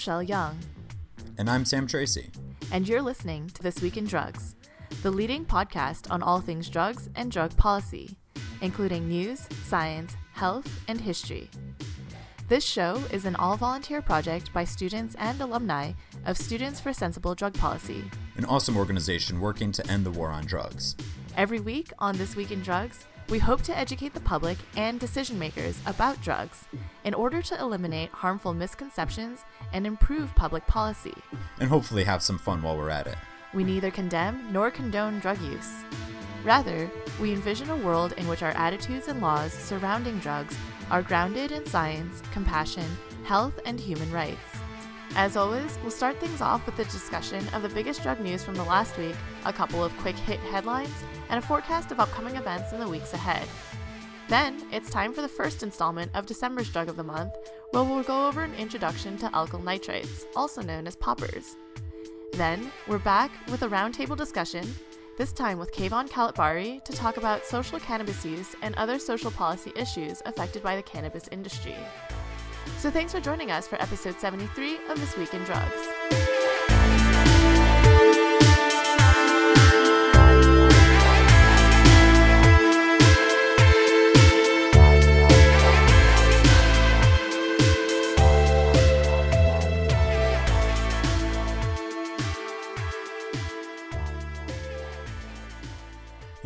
Rochelle Young. And I'm Sam Tracy. And you're listening to This Week in Drugs, the leading podcast on all things drugs and drug policy, including news, science, health, and history. This show is an all volunteer project by students and alumni of Students for Sensible Drug Policy, an awesome organization working to end the war on drugs. Every week on This Week in Drugs, we hope to educate the public and decision makers about drugs in order to eliminate harmful misconceptions and improve public policy. And hopefully have some fun while we're at it. We neither condemn nor condone drug use. Rather, we envision a world in which our attitudes and laws surrounding drugs are grounded in science, compassion, health, and human rights. As always, we'll start things off with a discussion of the biggest drug news from the last week, a couple of quick hit headlines, and a forecast of upcoming events in the weeks ahead. Then, it's time for the first installment of December's Drug of the Month, where we'll go over an introduction to alkyl nitrites, also known as poppers. Then, we're back with a roundtable discussion, this time with Kayvan Khalatbari to talk about social cannabis use and other social policy issues affected by the cannabis industry. So thanks for joining us for episode 73 of This Week in Drugs.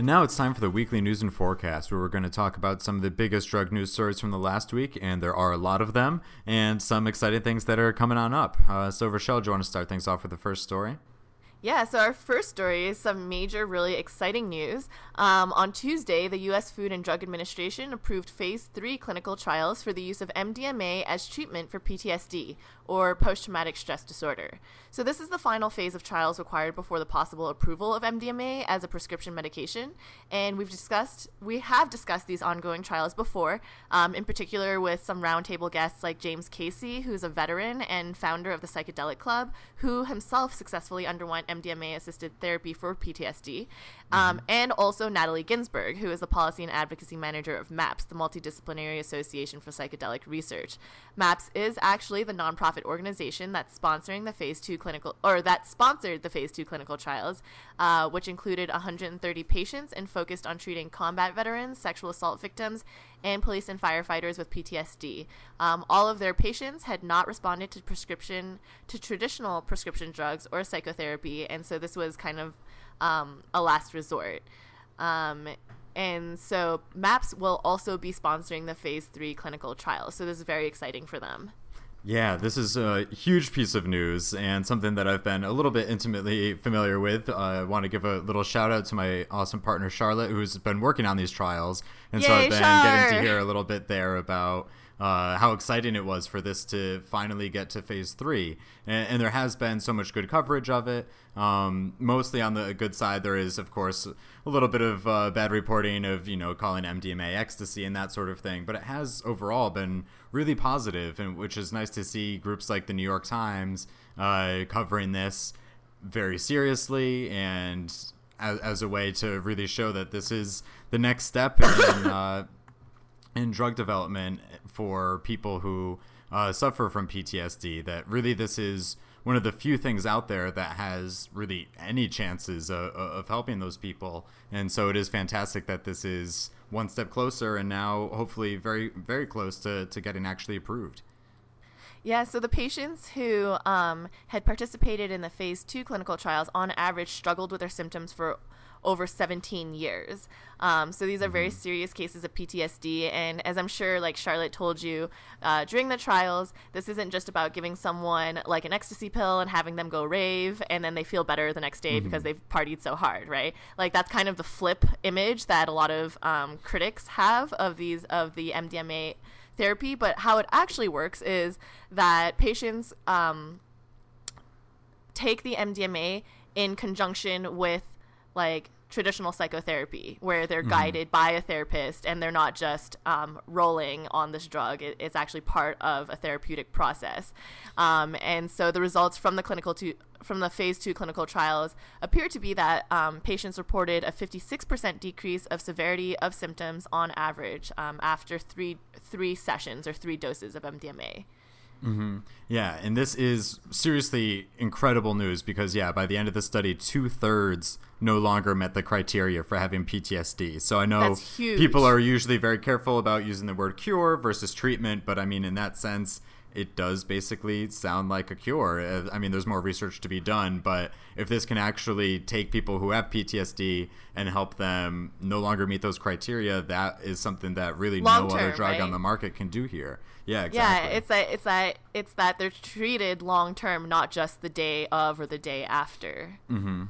And now it's time for the weekly news and forecast, where we're going to talk about some of the biggest drug news stories from the last week, and there are a lot of them, and some exciting things that are coming on up. Uh, so, Rochelle, do you want to start things off with the first story? Yeah, so our first story is some major, really exciting news. Um, on Tuesday, the U.S. Food and Drug Administration approved phase three clinical trials for the use of MDMA as treatment for PTSD, or post traumatic stress disorder. So, this is the final phase of trials required before the possible approval of MDMA as a prescription medication. And we've discussed, we have discussed these ongoing trials before, um, in particular with some roundtable guests like James Casey, who's a veteran and founder of the Psychedelic Club, who himself successfully underwent MDMA assisted therapy for PTSD, um, mm-hmm. and also Natalie Ginsberg, who is the policy and advocacy manager of MAPS, the Multidisciplinary Association for Psychedelic Research. MAPS is actually the nonprofit organization that's sponsoring the phase two clinical or that sponsored the phase two clinical trials, uh, which included 130 patients and focused on treating combat veterans, sexual assault victims, and police and firefighters with PTSD. Um, all of their patients had not responded to prescription to traditional prescription drugs or psychotherapy, and so this was kind of um, a last resort. Um, and so MAPS will also be sponsoring the phase three clinical trials. So this is very exciting for them. Yeah, this is a huge piece of news and something that I've been a little bit intimately familiar with. Uh, I want to give a little shout out to my awesome partner Charlotte, who's been working on these trials, and Yay, so I've been Char! getting to hear a little bit there about uh, how exciting it was for this to finally get to phase three. And, and there has been so much good coverage of it. Um, mostly on the good side, there is, of course, a little bit of uh, bad reporting of, you know, calling MDMA ecstasy and that sort of thing. But it has overall been really positive, and which is nice to see groups like the New York Times uh, covering this very seriously and as, as, a way to really show that this is the next step in uh, in drug development for people who uh, suffer from PTSD. That really this is one of the few things out there that has really any chances of, of helping those people. And so it is fantastic that this is one step closer and now hopefully very, very close to, to getting actually approved. Yeah, so the patients who um, had participated in the phase two clinical trials on average struggled with their symptoms for over 17 years. Um, so these are very mm-hmm. serious cases of PTSD. And as I'm sure, like Charlotte told you uh, during the trials, this isn't just about giving someone like an ecstasy pill and having them go rave and then they feel better the next day mm-hmm. because they've partied so hard, right? Like that's kind of the flip image that a lot of um, critics have of these of the MDMA therapy. But how it actually works is that patients um, take the MDMA in conjunction with like traditional psychotherapy where they're mm-hmm. guided by a therapist and they're not just um, rolling on this drug it, it's actually part of a therapeutic process um, and so the results from the clinical two from the phase two clinical trials appear to be that um, patients reported a 56% decrease of severity of symptoms on average um, after three three sessions or three doses of MDMA. Mm-hmm. Yeah, and this is seriously incredible news because, yeah, by the end of the study, two thirds no longer met the criteria for having PTSD. So I know people are usually very careful about using the word cure versus treatment, but I mean, in that sense, it does basically sound like a cure. Uh, I mean, there's more research to be done, but if this can actually take people who have PTSD and help them no longer meet those criteria, that is something that really Long no term, other drug right? on the market can do here. Yeah, exactly. Yeah, it's that it's that it's that they're treated long term, not just the day of or the day after. Mm-hmm.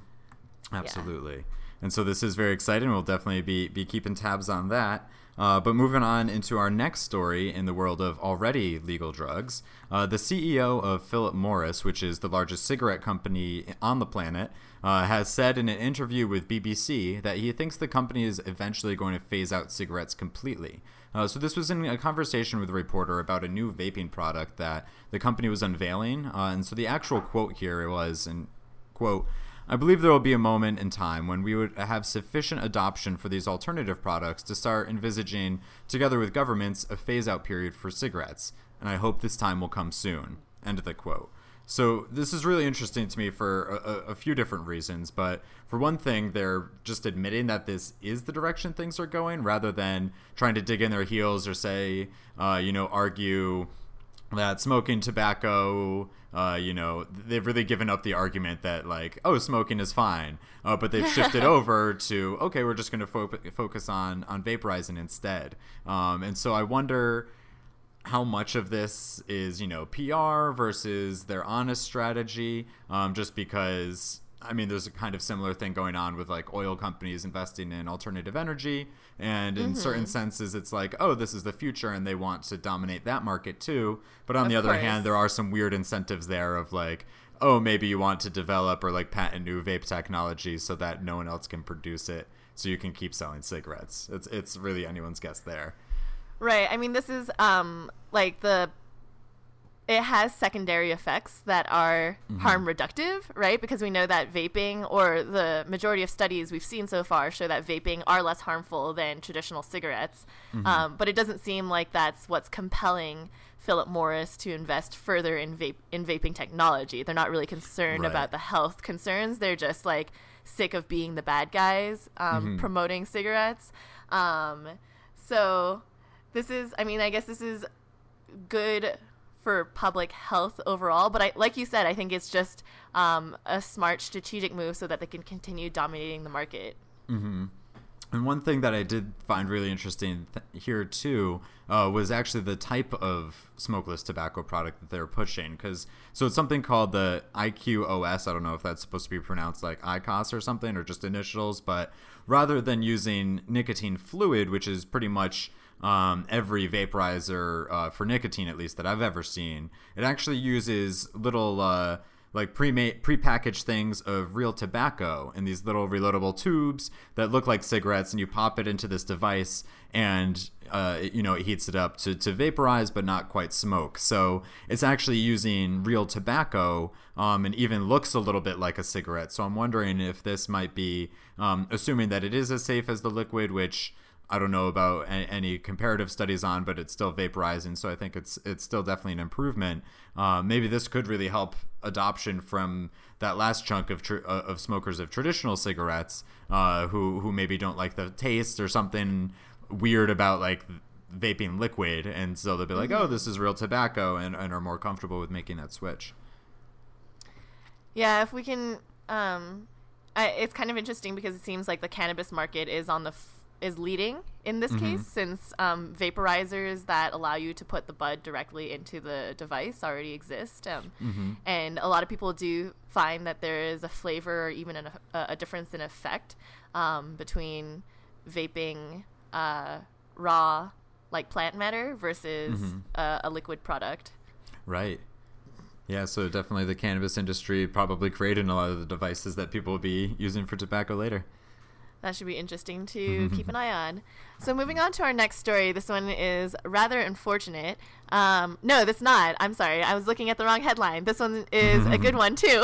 Absolutely. Yeah. And so this is very exciting. We'll definitely be be keeping tabs on that. Uh, but moving on into our next story in the world of already legal drugs, uh, the CEO of Philip Morris, which is the largest cigarette company on the planet, uh, has said in an interview with BBC that he thinks the company is eventually going to phase out cigarettes completely. Uh, so this was in a conversation with a reporter about a new vaping product that the company was unveiling, uh, and so the actual quote here was, and quote. I believe there will be a moment in time when we would have sufficient adoption for these alternative products to start envisaging, together with governments, a phase out period for cigarettes, and I hope this time will come soon. End of the quote. So this is really interesting to me for a, a, few different reasons. But for one thing, they're just admitting that this is the direction things are going, rather than trying to dig in their heels or say, uh, you know, argue that smoking tobacco uh, you know, they've really given up the argument that like, oh, smoking is fine, uh, but they've shifted over to okay, we're just going to fo- focus on on vaporizing instead. Um, and so I wonder how much of this is you know PR versus their honest strategy, um, just because I mean, there's a kind of similar thing going on with like oil companies investing in alternative energy. And in mm-hmm. certain senses, it's like, oh, this is the future, and they want to dominate that market too. But on of the other course. hand, there are some weird incentives there of like, oh, maybe you want to develop or like patent new vape technology so that no one else can produce it, so you can keep selling cigarettes. It's it's really anyone's guess there. Right. I mean, this is um like the it has secondary effects that are mm-hmm. harm reductive, right? Because we know that vaping, or the majority of studies we've seen so far, show that vaping are less harmful than traditional cigarettes. Mm-hmm. Um, but it doesn't seem like that's what's compelling Philip Morris to invest further in vape in vaping technology. They're not really concerned right. about the health concerns. They're just like sick of being the bad guys um, mm-hmm. promoting cigarettes. Um, so this is, I mean, I guess this is good for public health overall. But I, like you said, I think it's just um, a smart strategic move so that they can continue dominating the market. Mm-hmm. And one thing that I did find really interesting th- here too uh, was actually the type of smokeless tobacco product that they're pushing. Because so it's something called the IQOS. I don't know if that's supposed to be pronounced like ICOS or something or just initials. But rather than using nicotine fluid, which is pretty much um, every vaporizer uh, for nicotine, at least that I've ever seen. It actually uses little uh, like pre-made pre-packaged things of real tobacco in these little reloadable tubes that look like cigarettes, and you pop it into this device, and uh, you know it heats it up to, to vaporize, but not quite smoke. So it's actually using real tobacco, um, and even looks a little bit like a cigarette. So I'm wondering if this might be, um, assuming that it is as safe as the liquid, which I don't know about any, comparative studies on, but it's still vaporizing, so I think it's it's still definitely an improvement. Uh, maybe this could really help adoption from that last chunk of tr- uh, of smokers of traditional cigarettes, uh, who who maybe don't like the taste or something weird about like vaping liquid, and so they'll be like, mm-hmm. "Oh, this is real tobacco," and, and are more comfortable with making that switch. Yeah, if we can, um, I, it's kind of interesting because it seems like the cannabis market is on the f- is leading in this mm-hmm. case since um, vaporizers that allow you to put the bud directly into the device already exist um, mm-hmm. and a lot of people do find that there is a flavor or even an, a, a, difference in effect um, between vaping uh, raw like plant matter versus mm-hmm. uh, a liquid product right yeah, so definitely the cannabis industry probably created a lot of the devices that people will be using for tobacco later. That should be interesting to keep an eye on. So moving on to our next story. This one is rather unfortunate. Um, no, that's not. I'm sorry. I was looking at the wrong headline. This one is a good one too.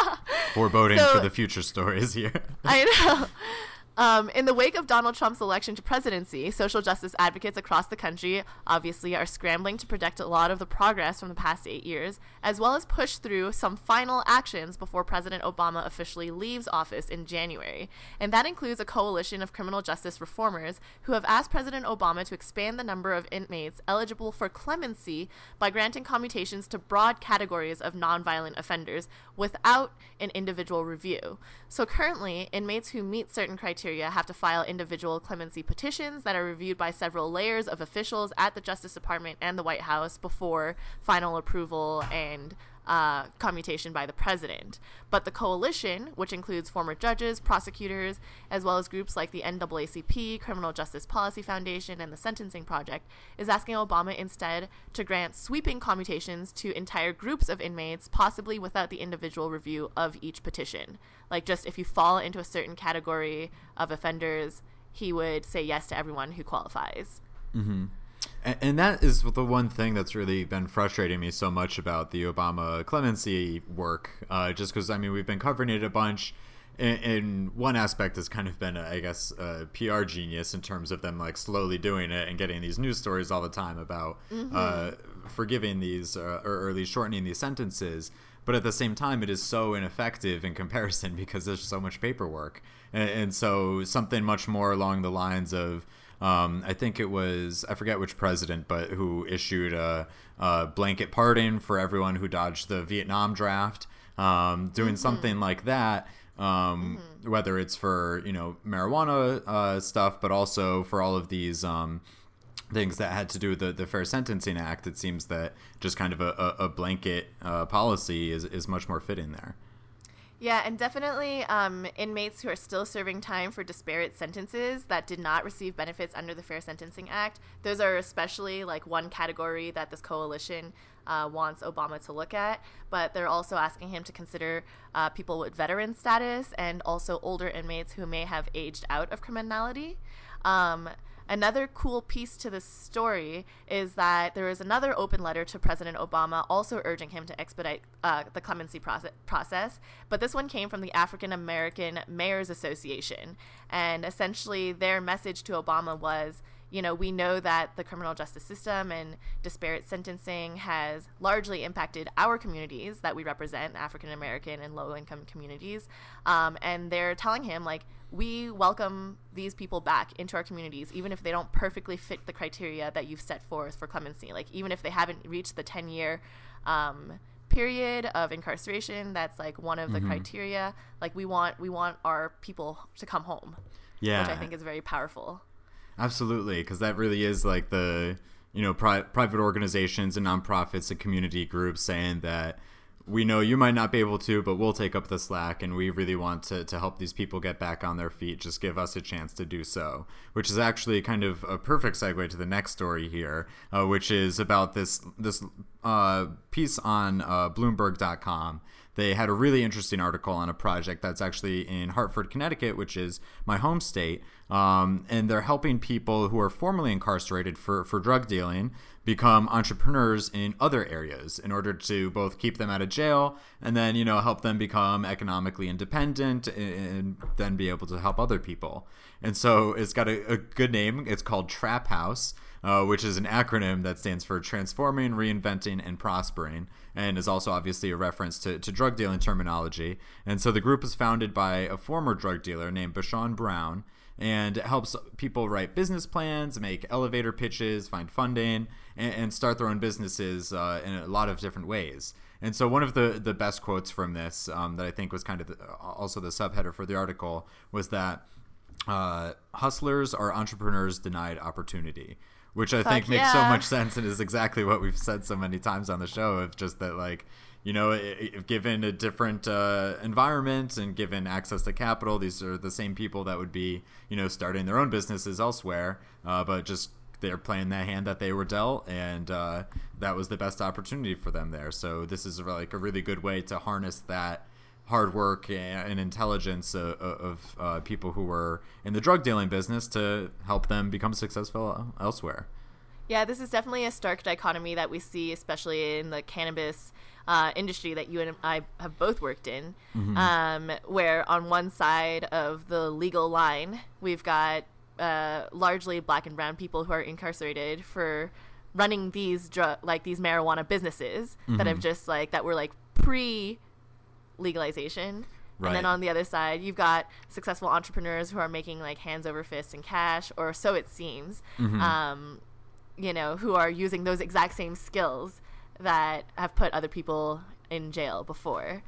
Foreboding so, for the future stories here. I know. Um, in the wake of Donald Trump's election to presidency, social justice advocates across the country obviously are scrambling to protect a lot of the progress from the past eight years, as well as push through some final actions before President Obama officially leaves office in January. And that includes a coalition of criminal justice reformers who have asked President Obama to expand the number of inmates eligible for clemency by granting commutations to broad categories of nonviolent offenders without an individual review. So currently, inmates who meet certain criteria have to file individual clemency petitions that are reviewed by several layers of officials at the Justice Department and the White House before final approval and uh, commutation by the president. But the coalition, which includes former judges, prosecutors, as well as groups like the NAACP, Criminal Justice Policy Foundation, and the Sentencing Project, is asking Obama instead to grant sweeping commutations to entire groups of inmates, possibly without the individual review of each petition. Like, just if you fall into a certain category of offenders, he would say yes to everyone who qualifies. Mm-hmm. And, and that is the one thing that's really been frustrating me so much about the Obama clemency work. Uh, just because, I mean, we've been covering it a bunch. and one aspect has kind of been, I guess, a PR genius in terms of them like slowly doing it and getting these news stories all the time about mm-hmm. uh, forgiving these uh, or, or at least shortening these sentences but at the same time it is so ineffective in comparison because there's so much paperwork and, and so something much more along the lines of um, I think it was I forget which president, but who issued a, a blanket pardon for everyone who dodged the Vietnam draft, um, doing mm-hmm. something like that. Um, mm-hmm. Whether it's for you know marijuana uh, stuff, but also for all of these um, things that had to do with the, the Fair Sentencing Act, it seems that just kind of a, a blanket uh, policy is, is much more fitting there. Yeah, and definitely um, inmates who are still serving time for disparate sentences that did not receive benefits under the Fair Sentencing Act. Those are especially like one category that this coalition uh, wants Obama to look at. But they're also asking him to consider uh, people with veteran status and also older inmates who may have aged out of criminality. Um, Another cool piece to this story is that there is another open letter to President Obama also urging him to expedite uh, the clemency process, process, but this one came from the African American Mayors Association. And essentially, their message to Obama was you know, we know that the criminal justice system and disparate sentencing has largely impacted our communities that we represent, African American and low income communities. Um, and they're telling him, like, we welcome these people back into our communities, even if they don't perfectly fit the criteria that you've set forth for clemency. Like, even if they haven't reached the 10 year um, period of incarceration, that's like one of the mm-hmm. criteria. Like, we want, we want our people to come home. Yeah. Which I think is very powerful. Absolutely, because that really is like the you know pri- private organizations and nonprofits and community groups saying that we know you might not be able to, but we'll take up the slack, and we really want to, to help these people get back on their feet. Just give us a chance to do so, which is actually kind of a perfect segue to the next story here, uh, which is about this this uh, piece on uh, Bloomberg.com they had a really interesting article on a project that's actually in Hartford, Connecticut, which is my home state. Um, and they're helping people who are formerly incarcerated for, for drug dealing become entrepreneurs in other areas in order to both keep them out of jail and then, you know, help them become economically independent and then be able to help other people. And so it's got a, a good name. It's called Trap House uh, which is an acronym that stands for Transforming, Reinventing, and Prospering, and is also obviously a reference to, to drug dealing terminology. And so the group was founded by a former drug dealer named Bashan Brown, and it helps people write business plans, make elevator pitches, find funding, and, and start their own businesses uh, in a lot of different ways. And so one of the, the best quotes from this um, that I think was kind of the, also the subheader for the article was that uh, hustlers are entrepreneurs denied opportunity which I Fuck think makes so much sense and is exactly what we've said so many times on the show. Of just that, like, you know, if given a different uh, environment and given access to capital, these are the same people that would be, you know, starting their own businesses elsewhere, uh, but just they're playing that hand that they were dealt, and uh, that was the best opportunity for them there. So this is like a really good way to harness that hard work and intelligence of, of uh, people who were in the drug dealing business to help them become successful elsewhere. Yeah, this is definitely a stark dichotomy that we see, especially in the cannabis uh, industry that you and I have both worked in, um, where on one side of the legal line, we've got uh, largely black and brown people who are incarcerated for running these drug like these marijuana businesses that have just like that were like pre legalization. And then on the other side, you've got successful entrepreneurs who are making like hands over fists in cash, or so it seems. Um, you know, who are using those exact same skills that have put other people in jail before.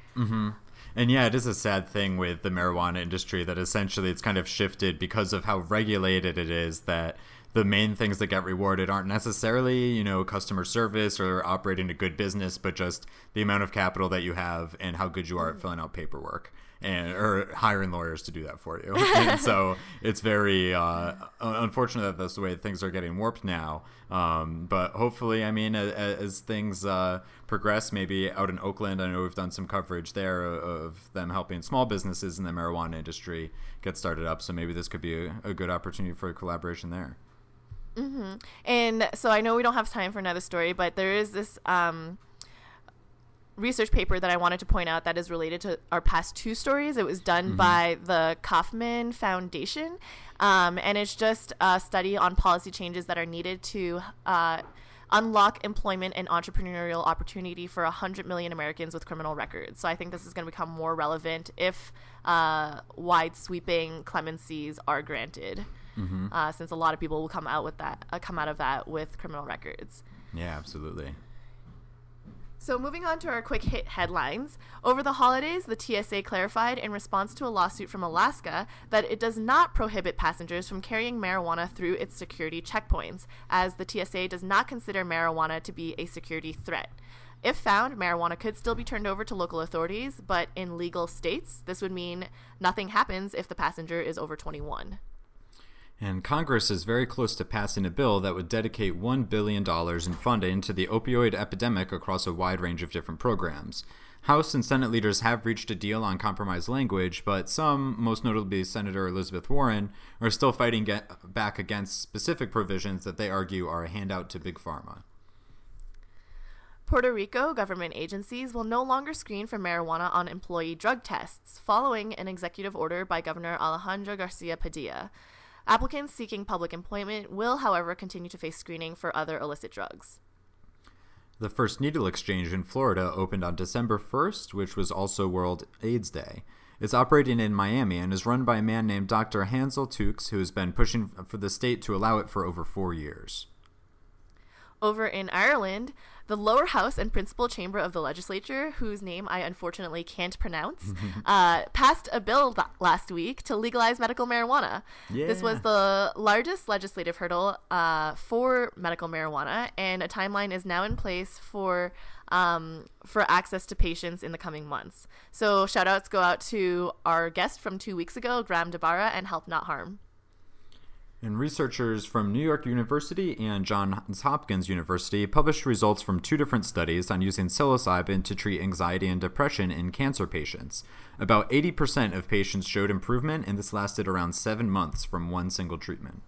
And yeah, it is a sad thing with the marijuana industry that essentially it's kind of shifted because of how regulated it is that the main things that get rewarded aren't necessarily, you know, customer service or operating a good business, but just the amount of capital that you have and how good you are at filling out paperwork and or hiring lawyers to do that for you. and so it's very uh, unfortunate that that's the way things are getting warped now. Um, but hopefully, I mean, as, as things uh, progress, maybe out in Oakland, I know we've done some coverage there of, them helping small businesses in the marijuana industry get started up. So maybe this could be a, a good opportunity for collaboration there. And so I know we don't have time for another story, but there is this um, research paper that I wanted to point out that is related to our past two stories. It was done by the Kauffman Foundation, um, and it's just a study on policy changes that are needed to. Uh, Unlock employment and entrepreneurial opportunity for 100 million Americans with criminal records. So I think this is going to become more relevant if uh, wide sweeping clemencies are granted uh, since a lot of people will come out with that uh, come out of that with criminal records. Yeah, absolutely. So moving on to our quick hit headlines. Over the holidays, the TSA clarified in response to a lawsuit from Alaska that it does not prohibit passengers from carrying marijuana through its security checkpoints, as the TSA does not consider marijuana to be a security threat. If found, marijuana could still be turned over to local authorities, but in legal states, this would mean nothing happens if the passenger is over 21. And Congress is very close to passing a bill that would dedicate $1 billion in funding to the opioid epidemic across a wide range of different programs. House and Senate leaders have reached a deal on compromise language, but some, most notably Senator Elizabeth Warren, are still fighting back against specific provisions that they argue are a handout to Big Pharma. Puerto Rico government agencies will no longer screen for marijuana on employee drug tests, following an executive order by Governor Alejandro Garcia Padilla. Applicants seeking public employment will, however, continue to face screening for other illicit drugs. The first needle exchange in Florida opened on December 1st, which was also World AIDS Day. It's operating in Miami and is run by a man named Dr. Hansel Tookes, who has been pushing for the state to allow it for over four years. Over in Ireland, the lower house and principal chamber of the legislature, whose name I unfortunately can't pronounce, uh, passed a bill th- last week to legalize medical marijuana. This was the largest legislative hurdle uh, for medical marijuana, and a timeline is now in place for um, for access to patients in the coming months. So shout outs go out to our guest from two weeks ago, Graham de Barra, and Help Not Harm. And researchers from New York University and Johns Hopkins University published results from two different studies on using psilocybin to treat anxiety and depression in cancer patients. About 80% of patients showed improvement, and this lasted around seven months from one single treatment.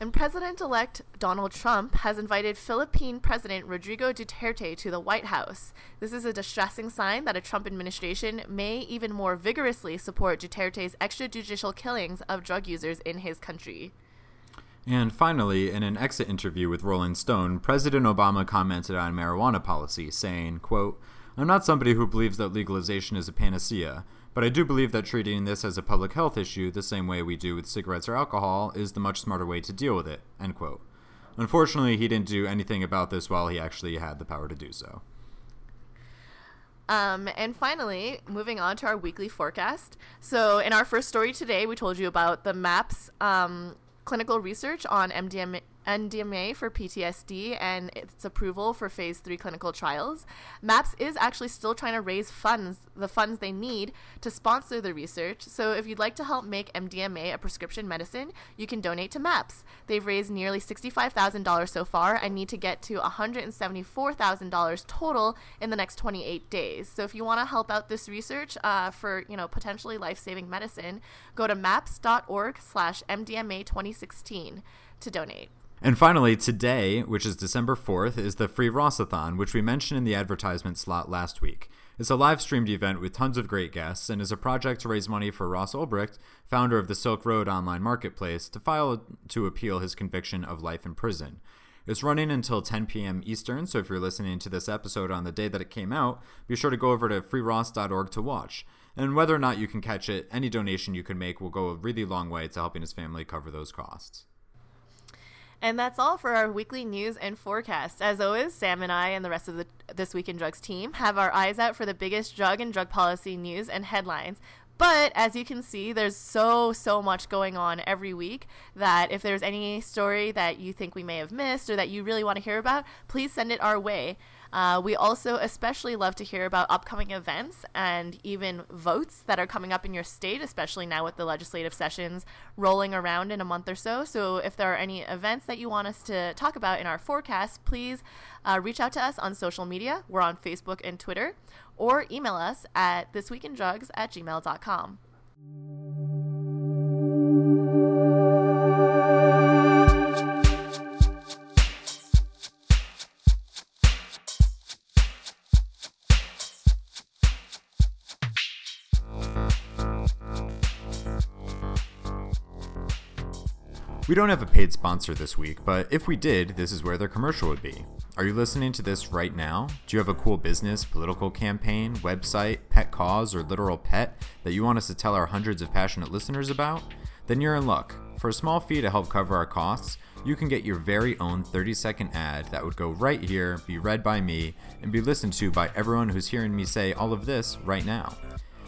And President elect Donald Trump has invited Philippine President Rodrigo Duterte to the White House. This is a distressing sign that a Trump administration may even more vigorously support Duterte's extrajudicial killings of drug users in his country. And finally, in an exit interview with Rolling Stone, President Obama commented on marijuana policy, saying, quote, I'm not somebody who believes that legalization is a panacea, but I do believe that treating this as a public health issue the same way we do with cigarettes or alcohol is the much smarter way to deal with it, end quote. Unfortunately, he didn't do anything about this while he actually had the power to do so. Um, and finally, moving on to our weekly forecast. So, in our first story today, we told you about the MAPS um, clinical research on MDMA, NDMA for PTSD and its approval for phase three clinical trials. MAPS is actually still trying to raise funds, the funds they need to sponsor the research. So, if you'd like to help make MDMA a prescription medicine, you can donate to MAPS. They've raised nearly $65,000 so far and need to get to $174,000 total in the next 28 days. So, if you want to help out this research uh, for, you know, potentially life-saving medicine, go to maps.org slash MDMA 2016 to donate. And finally, today, which is December 4th, is the Free Rossathon, which we mentioned in the advertisement slot last week. It's a live streamed event with tons of great guests and is a project to raise money for Ross Ulbricht, founder of the Silk Road online marketplace, to file to appeal his conviction of life in prison. It's running until 10 p.m. Eastern, so if you're listening to this episode on the day that it came out, be sure to go over to freeross.org to watch. And whether or not you can catch it, any donation you can make will go a really long way to helping his family cover those costs. And that's all for our weekly news and forecast. As always, Sam and I and the rest of the This Week in Drugs team have our eyes out for the biggest drug and drug policy news and headlines. But as you can see, there's so, so much going on every week that if there's any story that you think we may have missed or that you really want to hear about, please send it our way. Uh, we also especially love to hear about upcoming events and even votes that are coming up in your state, especially now with the legislative sessions rolling around in a month or so. So, if there are any events that you want us to talk about in our forecast, please uh, reach out to us on social media. We're on Facebook and Twitter, or email us at thisweekindrugs at gmail.com. We don't have a paid sponsor this week, but if we did, this is where their commercial would be. Are you listening to this right now? Do you have a cool business, political campaign, website, pet cause, or literal pet that you want us to tell our hundreds of passionate listeners about? Then you're in luck. For a small fee to help cover our costs, you can get your very own 30 second ad that would go right here, be read by me, and be listened to by everyone who's hearing me say all of this right now.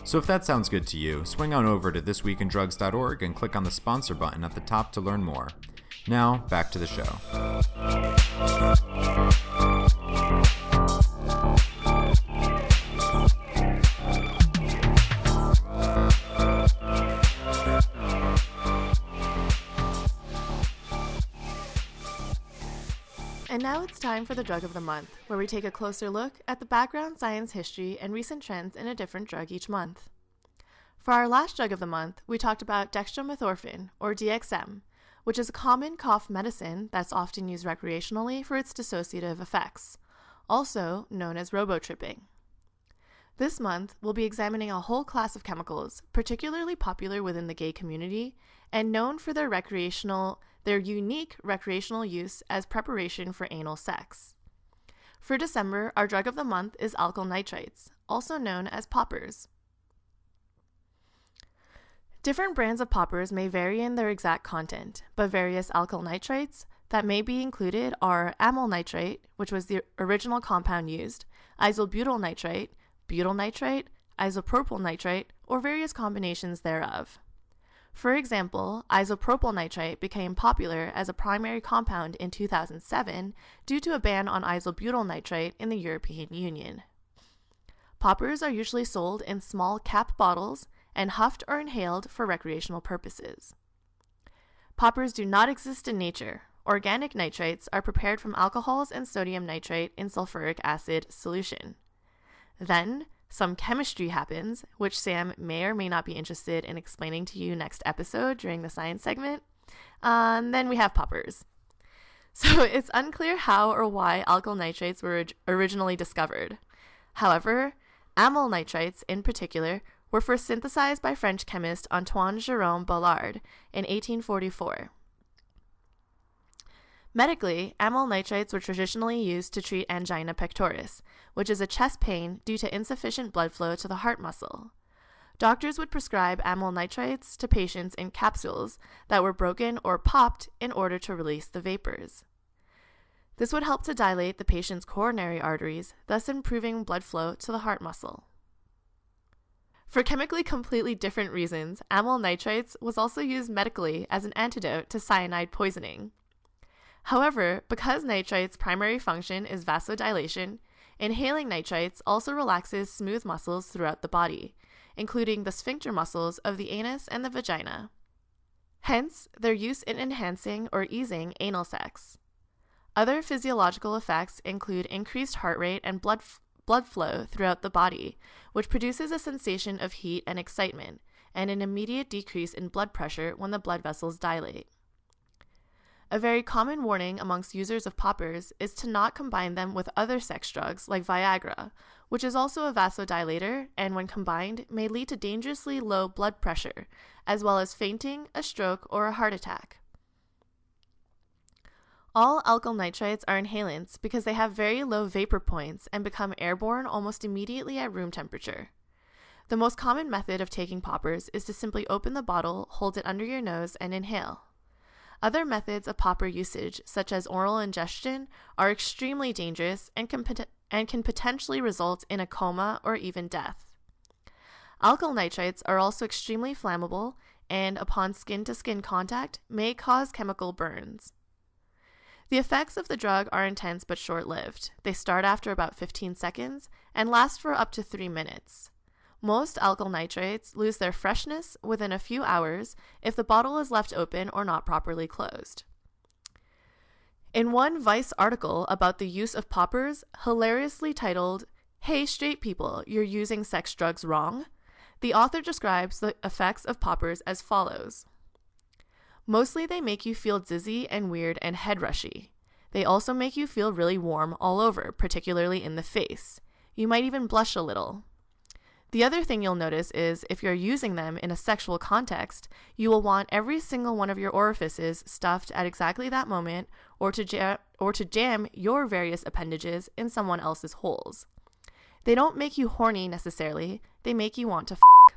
So if that sounds good to you, swing on over to thisweekindrugs.org and click on the sponsor button at the top to learn more. Now, back to the show. And now it's time for the drug of the month, where we take a closer look at the background, science, history, and recent trends in a different drug each month. For our last drug of the month, we talked about dextromethorphan, or DXM, which is a common cough medicine that's often used recreationally for its dissociative effects, also known as robotripping. This month, we'll be examining a whole class of chemicals particularly popular within the gay community and known for their recreational their unique recreational use as preparation for anal sex. For December, our drug of the month is alkyl nitrites, also known as poppers. Different brands of poppers may vary in their exact content, but various alkyl nitrites that may be included are amyl nitrite, which was the original compound used, isobutyl nitrite, butyl nitrite, isopropyl nitrite, or various combinations thereof. For example, isopropyl nitrite became popular as a primary compound in 2007 due to a ban on isobutyl nitrite in the European Union. Poppers are usually sold in small cap bottles and huffed or inhaled for recreational purposes. Poppers do not exist in nature. Organic nitrates are prepared from alcohols and sodium nitrate in sulfuric acid solution. Then, some chemistry happens, which Sam may or may not be interested in explaining to you next episode during the science segment. Um, then we have poppers. So it's unclear how or why alkyl nitrates were originally discovered. However, amyl nitrites in particular were first synthesized by French chemist Antoine Jerome Balard in 1844. Medically, amyl nitrites were traditionally used to treat angina pectoris, which is a chest pain due to insufficient blood flow to the heart muscle. Doctors would prescribe amyl nitrites to patients in capsules that were broken or popped in order to release the vapors. This would help to dilate the patient's coronary arteries, thus improving blood flow to the heart muscle. For chemically completely different reasons, amyl nitrites was also used medically as an antidote to cyanide poisoning. However, because nitrite's primary function is vasodilation, inhaling nitrites also relaxes smooth muscles throughout the body, including the sphincter muscles of the anus and the vagina. Hence, their use in enhancing or easing anal sex. Other physiological effects include increased heart rate and blood, f- blood flow throughout the body, which produces a sensation of heat and excitement, and an immediate decrease in blood pressure when the blood vessels dilate. A very common warning amongst users of poppers is to not combine them with other sex drugs like Viagra, which is also a vasodilator and, when combined, may lead to dangerously low blood pressure, as well as fainting, a stroke, or a heart attack. All alkyl nitrites are inhalants because they have very low vapor points and become airborne almost immediately at room temperature. The most common method of taking poppers is to simply open the bottle, hold it under your nose, and inhale. Other methods of popper usage, such as oral ingestion, are extremely dangerous and can, and can potentially result in a coma or even death. Alkyl nitrites are also extremely flammable and, upon skin to skin contact, may cause chemical burns. The effects of the drug are intense but short lived. They start after about 15 seconds and last for up to 3 minutes. Most alkyl nitrates lose their freshness within a few hours if the bottle is left open or not properly closed. In one Vice article about the use of poppers, hilariously titled, Hey Straight People, You're Using Sex Drugs Wrong, the author describes the effects of poppers as follows Mostly they make you feel dizzy and weird and head rushy. They also make you feel really warm all over, particularly in the face. You might even blush a little. The other thing you'll notice is if you're using them in a sexual context, you will want every single one of your orifices stuffed at exactly that moment or to, ja- or to jam your various appendages in someone else's holes. They don't make you horny necessarily, they make you want to f.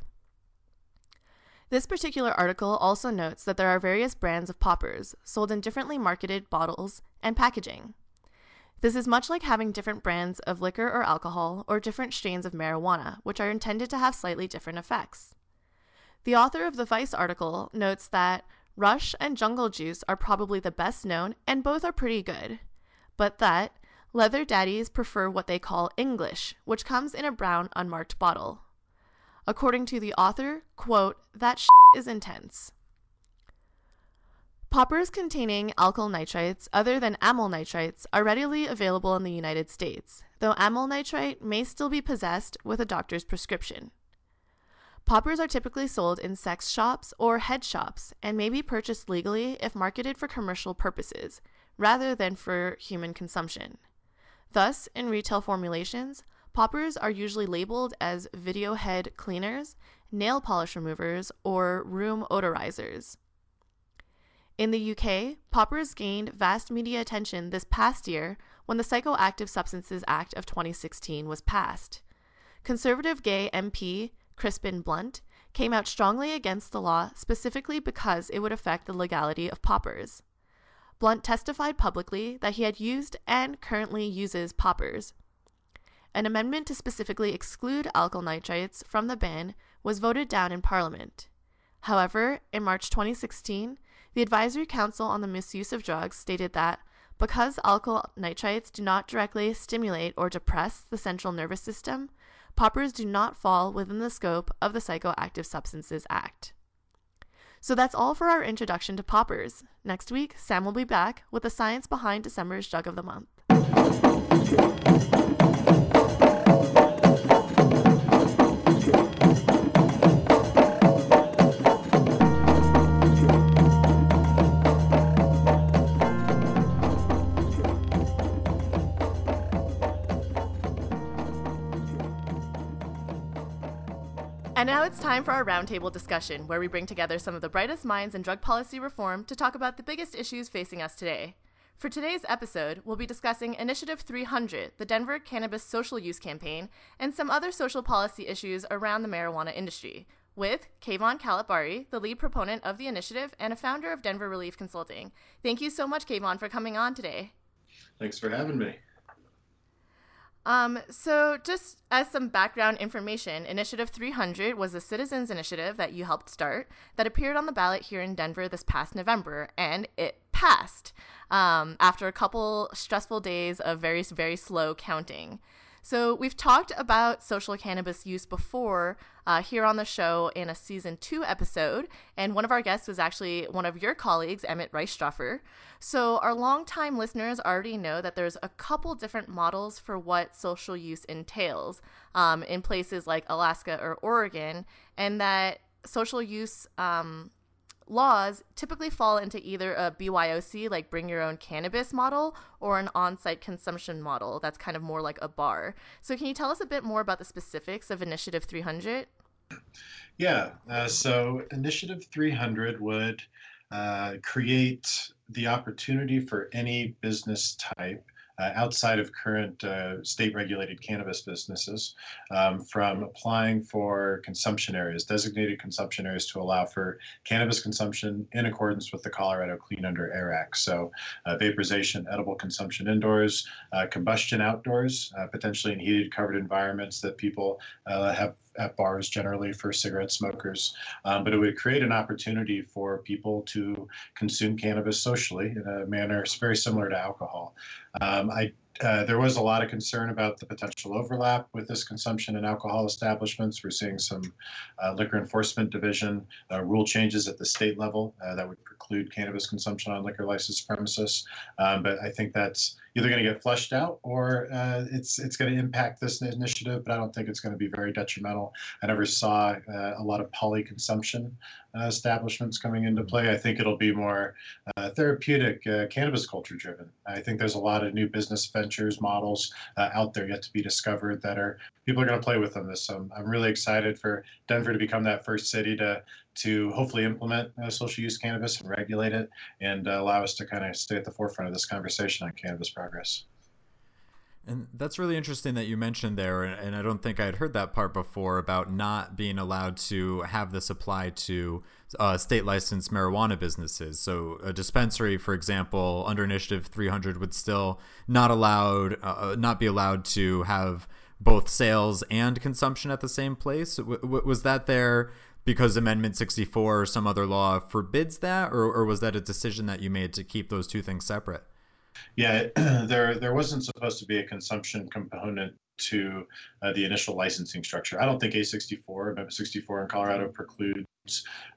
This particular article also notes that there are various brands of poppers sold in differently marketed bottles and packaging. This is much like having different brands of liquor or alcohol or different strains of marijuana, which are intended to have slightly different effects. The author of the Vice article notes that Rush and Jungle Juice are probably the best known and both are pretty good, but that leather daddies prefer what they call English, which comes in a brown unmarked bottle. According to the author, quote, that is intense. Poppers containing alkyl nitrites other than amyl nitrites are readily available in the United States, though amyl nitrite may still be possessed with a doctor's prescription. Poppers are typically sold in sex shops or head shops and may be purchased legally if marketed for commercial purposes, rather than for human consumption. Thus, in retail formulations, poppers are usually labeled as video head cleaners, nail polish removers, or room odorizers. In the UK, poppers gained vast media attention this past year when the Psychoactive Substances Act of 2016 was passed. Conservative gay MP Crispin Blunt came out strongly against the law specifically because it would affect the legality of poppers. Blunt testified publicly that he had used and currently uses poppers. An amendment to specifically exclude alkyl nitrites from the ban was voted down in Parliament. However, in March 2016, the Advisory Council on the Misuse of Drugs stated that because alkyl nitrites do not directly stimulate or depress the central nervous system, poppers do not fall within the scope of the Psychoactive Substances Act. So that's all for our introduction to poppers. Next week, Sam will be back with the science behind December's Drug of the Month. And now it's time for our roundtable discussion, where we bring together some of the brightest minds in drug policy reform to talk about the biggest issues facing us today. For today's episode, we'll be discussing Initiative 300, the Denver Cannabis Social Use Campaign, and some other social policy issues around the marijuana industry, with Kayvan Khalatbari, the lead proponent of the initiative and a founder of Denver Relief Consulting. Thank you so much, Kayvan, for coming on today. Thanks for having me. Um, so, just as some background information, Initiative 300 was a citizens' initiative that you helped start that appeared on the ballot here in Denver this past November, and it passed um, after a couple stressful days of very, very slow counting. So, we've talked about social cannabis use before uh, here on the show in a season two episode, and one of our guests was actually one of your colleagues, Emmett Reistroffer. So, our longtime listeners already know that there's a couple different models for what social use entails um, in places like Alaska or Oregon, and that social use. Um, laws typically fall into either a BYOC, like bring your own cannabis model, or an on site consumption model that's kind of more like a bar. So, can you tell us a bit more about the specifics of Initiative 300? Yeah, uh, so Initiative 300 would uh, create the opportunity for any business type uh, outside of current uh, state regulated cannabis businesses um, from applying for consumption areas, designated consumption areas to allow for cannabis consumption in accordance with the Colorado Clean Indoor Air Act. So, uh, vaporization, edible consumption indoors, uh, combustion outdoors, uh, potentially in heated, covered environments that people uh, have at bars generally for cigarette smokers, um, but it would create an opportunity for people to consume cannabis socially in a manner very similar to alcohol. Um, I uh, there was a lot of concern about the potential overlap with this consumption in alcohol establishments. We're seeing some uh, liquor enforcement division uh, rule changes at the state level uh, that would preclude cannabis consumption on liquor licensed premises. Um, but I think that's either going to get flushed out or uh, it's it's going to impact this initiative. But I don't think it's going to be very detrimental. I never saw a lot of poly consumption establishments coming into play. I think it'll be more therapeutic cannabis culture driven. I think there's a lot of new business ventures models uh, out there yet to be discovered that are people are going to play with them. This so I'm really excited for Denver to become that first city to to hopefully implement uh, social use cannabis and regulate it and uh, allow us to kind of stay at the forefront of this conversation on cannabis progress. And that's really interesting that you mentioned there, and I don't think I had heard that part before about not being allowed to have this apply to uh, state licensed marijuana businesses. So a dispensary, for example, under Initiative 300 would still not allowed, uh, uh, not be allowed to have both sales and consumption at the same place. W- was that there because Amendment 64 or some other law forbids that, or, or was that a decision that you made to keep those two things separate? Yeah, there there wasn't supposed to be a consumption component to uh, the initial licensing structure. I don't think A64, Amendment 64 in Colorado precludes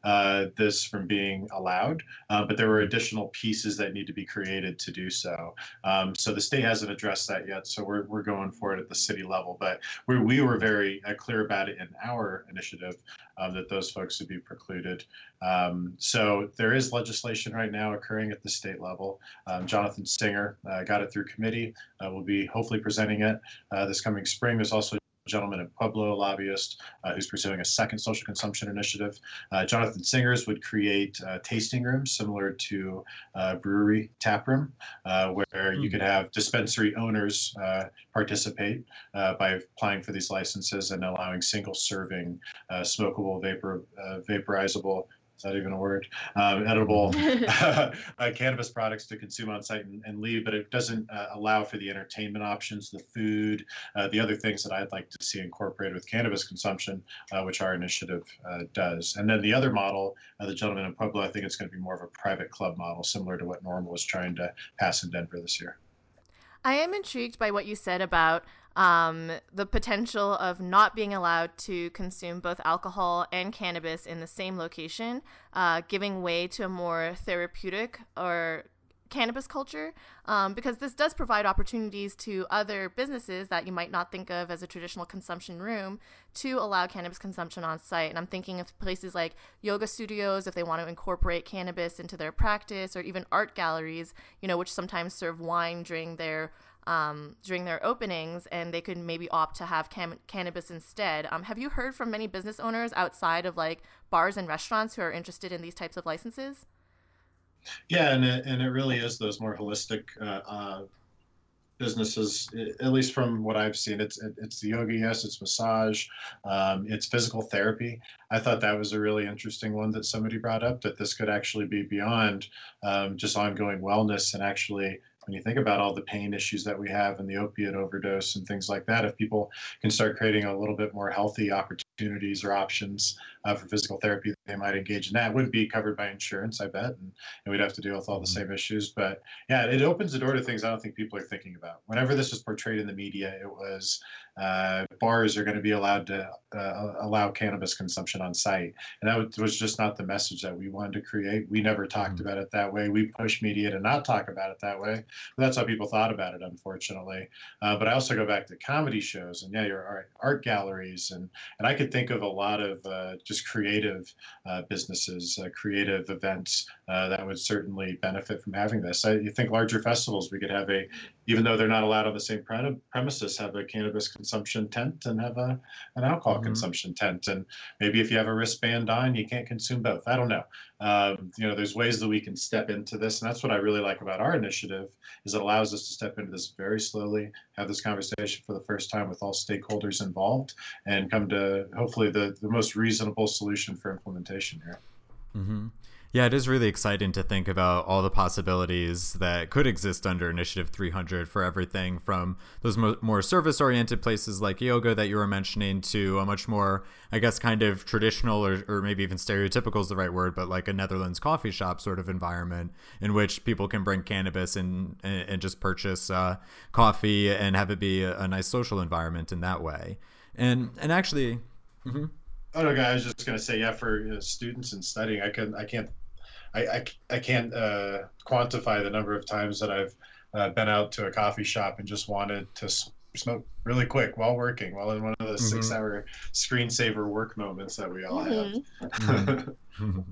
uh, this from being allowed, uh, but there were additional pieces that need to be created to do so. Um, so the state hasn't addressed that yet, so we're, we're going for it at the city level. But we, we were very uh, clear about it in our initiative um, that those folks would be precluded. Um, so there is legislation right now occurring at the state level. Um, Jonathan Singer uh, got it through committee. Uh, we'll be hopefully presenting it uh, this coming spring. There's also gentleman in Pueblo, a lobbyist, uh, who's pursuing a second social consumption initiative. Uh, Jonathan Singers would create uh, tasting rooms similar to uh, brewery tap room, uh, where mm-hmm. you hmm. could have dispensary owners uh, participate by applying for these licenses and allowing single serving smokable vapor vaporizable is that even a word? Um, edible uh, cannabis products to consume on site and, and leave, but it doesn't uh, allow for the entertainment options, the food, uh, the other things that I'd like to see incorporated with cannabis consumption, uh, which our initiative uh, does. And then the other model, uh, the gentleman in Pueblo, I think it's going to be more of a private club model, similar to what NORML was trying to pass in Denver this year. I am intrigued by what you said about um, the potential of not being allowed to consume both alcohol and cannabis in the same location, uh, giving way to a more therapeutic or cannabis culture um, because this does provide opportunities to other businesses that you might not think of as a traditional consumption room to allow cannabis consumption on site. And I'm thinking of places like yoga studios if they want to incorporate cannabis into their practice, or even art galleries, you know, which sometimes serve wine during their um, during their openings, and they could maybe opt to have cam- cannabis instead. Um, have you heard from many business owners outside of like bars and restaurants who are interested in these types of licenses? Yeah, and it, and it really is those more holistic uh, uh, businesses, at least from what I've seen. It's it's the yoga, yes, it's massage, um, it's physical therapy. I thought that was a really interesting one that somebody brought up that this could actually be beyond um, just ongoing wellness and actually when you think about all the pain issues that we have and the opiate overdose and things like that, if people can start creating a little bit more healthy opportunities or options uh, for physical therapy, they might engage in that. Wouldn't be covered by insurance, I bet, and, and we'd have to deal with all the mm-hmm. same issues. But yeah, it opens the door to things I don't think people are thinking about. Whenever this was portrayed in the media, it was uh, bars are going to be allowed to uh, allow cannabis consumption on site, and that was just not the message that we wanted to create. We never talked mm-hmm. about it that way. We pushed media to not talk about it that way. But that's how people thought about it, unfortunately. Uh, but I also go back to comedy shows, and yeah, your art, art galleries, and and I could could think of a lot of uh, just creative uh, businesses, uh, creative events uh, that would certainly benefit from having this. I, you think larger festivals, we could have a, even though they're not allowed on the same pre- premises, have a cannabis consumption tent and have a an alcohol mm-hmm. consumption tent. And maybe if you have a wristband on, you can't consume both. I don't know. Um, you know, there's ways that we can step into this, and that's what I really like about our initiative is it allows us to step into this very slowly, have this conversation for the first time with all stakeholders involved, and come to hopefully the, the most reasonable solution for implementation here. Mm-hmm. Yeah, it is really exciting to think about all the possibilities that could exist under Initiative 300 for everything from those mo- more service oriented places like yoga that you were mentioning to a much more, I guess, kind of traditional or, or maybe even stereotypical is the right word, but like a Netherlands coffee shop sort of environment in which people can bring cannabis and, and, and just purchase uh, coffee and have it be a, a, nice social environment in that way. And, and actually, mm-hmm. Oh no, guy. I was just gonna say, yeah, for you know, students and studying, I can, I can't I, I, I can't uh, quantify the number of times that I've uh, been out to a coffee shop and just wanted to smoke really quick while working, while in one of those mm-hmm. six-hour screensaver work moments that we all mm-hmm. have.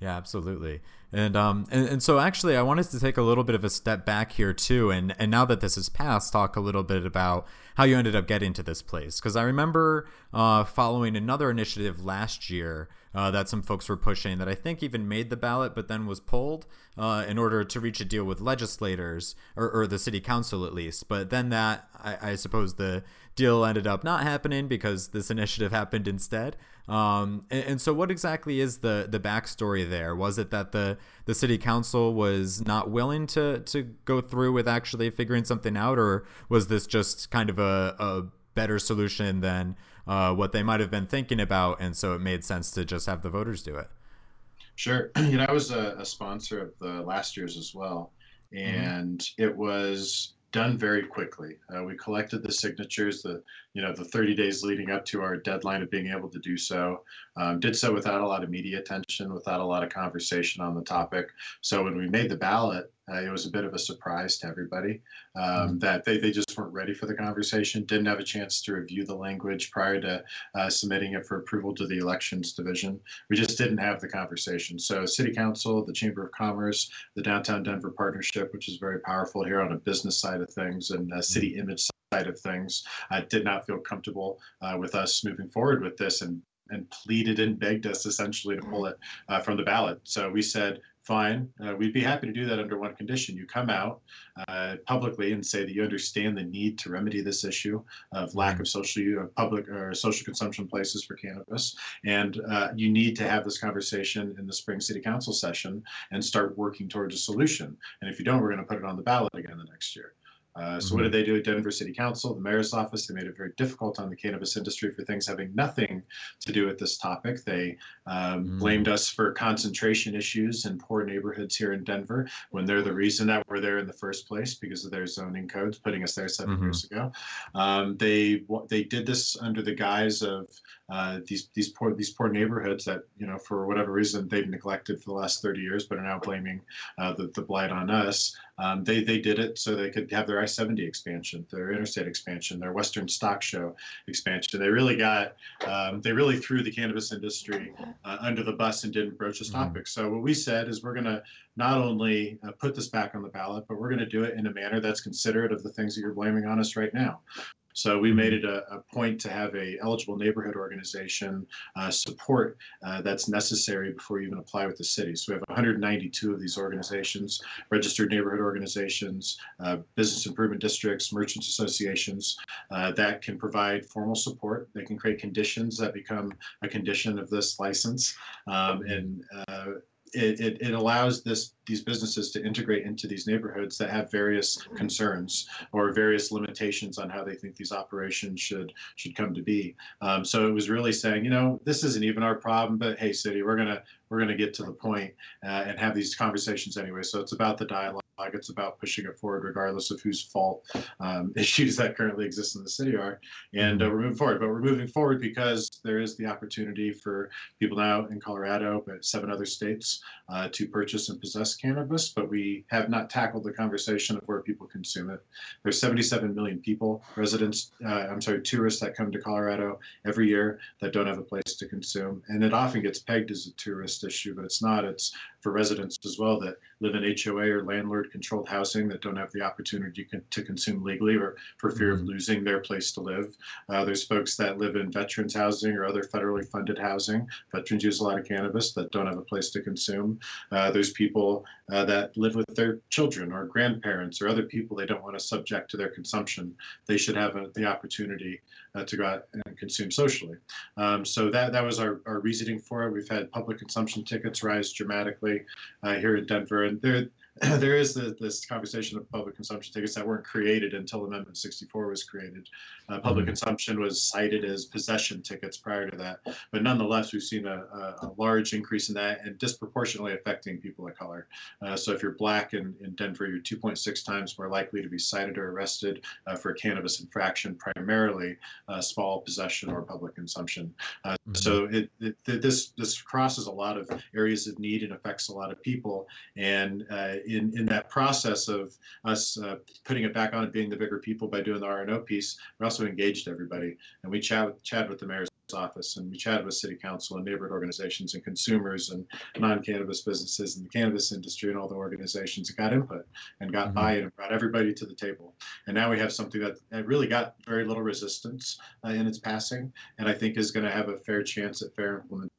Yeah, absolutely. And um and, and so actually I wanted to take a little bit of a step back here too and and now that this is passed talk a little bit about how you ended up getting to this place because I remember uh, following another initiative last year uh, that some folks were pushing that I think even made the ballot but then was pulled uh, in order to reach a deal with legislators or, or the city council at least. But then that, I, I, suppose, the deal ended up not happening because this initiative happened instead. Um, and, and, so, what exactly is the the backstory there? Was it that the the city council was not willing to to go through with actually figuring something out, or was this just kind of a, a better solution than uh, what they might have been thinking about, and so it made sense to just have the voters do it. Sure, you know, I was a, a sponsor of the last year's as well, mm-hmm. and mm-hmm. it was done very quickly. Uh, we collected the signatures, the you know the 30 days leading up to our deadline of being able to do so. Um, did so without a lot of media attention, without a lot of conversation on the topic. So when we made the ballot, uh, it was a bit of a surprise to everybody um, mm-hmm. that they, they just weren't ready for the conversation, didn't have a chance to review the language prior to uh, submitting it for approval to the elections division. We just didn't have the conversation. So, City Council, the Chamber of Commerce, the Downtown Denver Partnership, which is very powerful here on a business side of things, and uh, city mm-hmm. image side of things, uh, did not feel comfortable uh, with us moving forward with this and and pleaded and begged us essentially to pull it uh, from the ballot. So we said, fine. Uh, we'd be happy to do that under one condition. You come out uh, publicly and say that you understand the need to remedy this issue of lack mm-hmm. of social uh, public or social consumption places for cannabis, and uh, you need to have this conversation in the spring city council session and start working towards a solution. And if you don't, we're going to put it on the ballot again the next year. Uh, so what did mm-hmm. they do at Denver City Council, the mayor's office? They made it very difficult on the cannabis industry for things having nothing to do with this topic. They um, mm. blamed us for concentration issues in poor neighborhoods here in Denver when they're the reason that we're there in the first place because of their zoning codes putting us there 7 mm-hmm. years ago. Um, they they did this under the guise of uh, these these poor these poor neighborhoods that you know for whatever reason they've neglected for the last 30 years, but are now blaming uh, the, the blight on us. Um, they they did it so they could have their I-70 expansion, their interstate expansion, their Western Stock Show expansion. They really got um, they really threw the cannabis industry uh, under the bus and didn't broach this mm-hmm. topic. Mm-hmm. So what we said is we're going to not only uh, put this back on the ballot, but we're going to do it in a manner that's considerate of the things that you're blaming on us right now. So we made it a, a point to have a eligible neighborhood organization uh, support uh, that's necessary before you even apply with the city. So we have 192 of these organizations, registered neighborhood organizations, uh, business improvement districts, merchants associations uh, that can provide formal support. They can create conditions that become a condition of this license um, and uh, it, it, it, allows this these businesses to integrate into these neighborhoods that have various concerns or various limitations on how they think these operations should should come to be. Um, so it was really saying, you know, this isn't even our problem, but hey, city, we're gonna we're gonna get to the point, uh, and have these conversations anyway. So it's about the dialogue It's about pushing it forward, regardless of whose fault um, issues that currently exist in the city are. And uh, we're moving forward. But we're moving forward because there is the opportunity for people now in Colorado, but seven other states, uh, to purchase and possess cannabis. But we have not tackled the conversation of where people consume it. There's 77 million people, residents, uh, I'm sorry, tourists that come to Colorado every year that don't have a place to consume. And it often gets pegged as a tourist issue, but it's not. It's for residents as well that live in HOA or landlord controlled housing that don't have the opportunity to consume legally or for fear mm-hmm. of losing their place to live. Uh, there's folks that live in veterans housing or other federally funded housing. Veterans use a lot of cannabis that don't have a place to consume. Uh, there's people uh, that live with their children or grandparents or other people they don't want to subject to their consumption. They should have a, the opportunity uh, to go out and consume socially. Um, so that that was our, our reasoning for it. We've had public consumption tickets rise dramatically uh, here in Denver, and there there is the, this conversation of public consumption tickets that weren't created until Amendment 64 was created. Uh, public mm-hmm. consumption was cited as possession tickets prior to that, but nonetheless, we've seen a, a, a large increase in that and disproportionately affecting people of color. Uh, so if you're black in, in Denver, you're 2.6 times more likely to be cited or arrested uh, for a cannabis infraction, primarily uh, small possession or public consumption. Uh, mm-hmm. So it, it, this this crosses a lot of areas of need and affects a lot of people and uh, in, in that process of us uh, putting it back on and being the bigger people by doing the RNO piece, we also engaged everybody. And we chat, chat with the mayor's office and we chatted with city council and neighborhood organizations and consumers and non-cannabis businesses and the cannabis industry and all the organizations that got input and got mm-hmm. buy-in and brought everybody to the table and now we have something that, that really got very little resistance uh, in its passing and i think is going to have a fair chance at fair implementation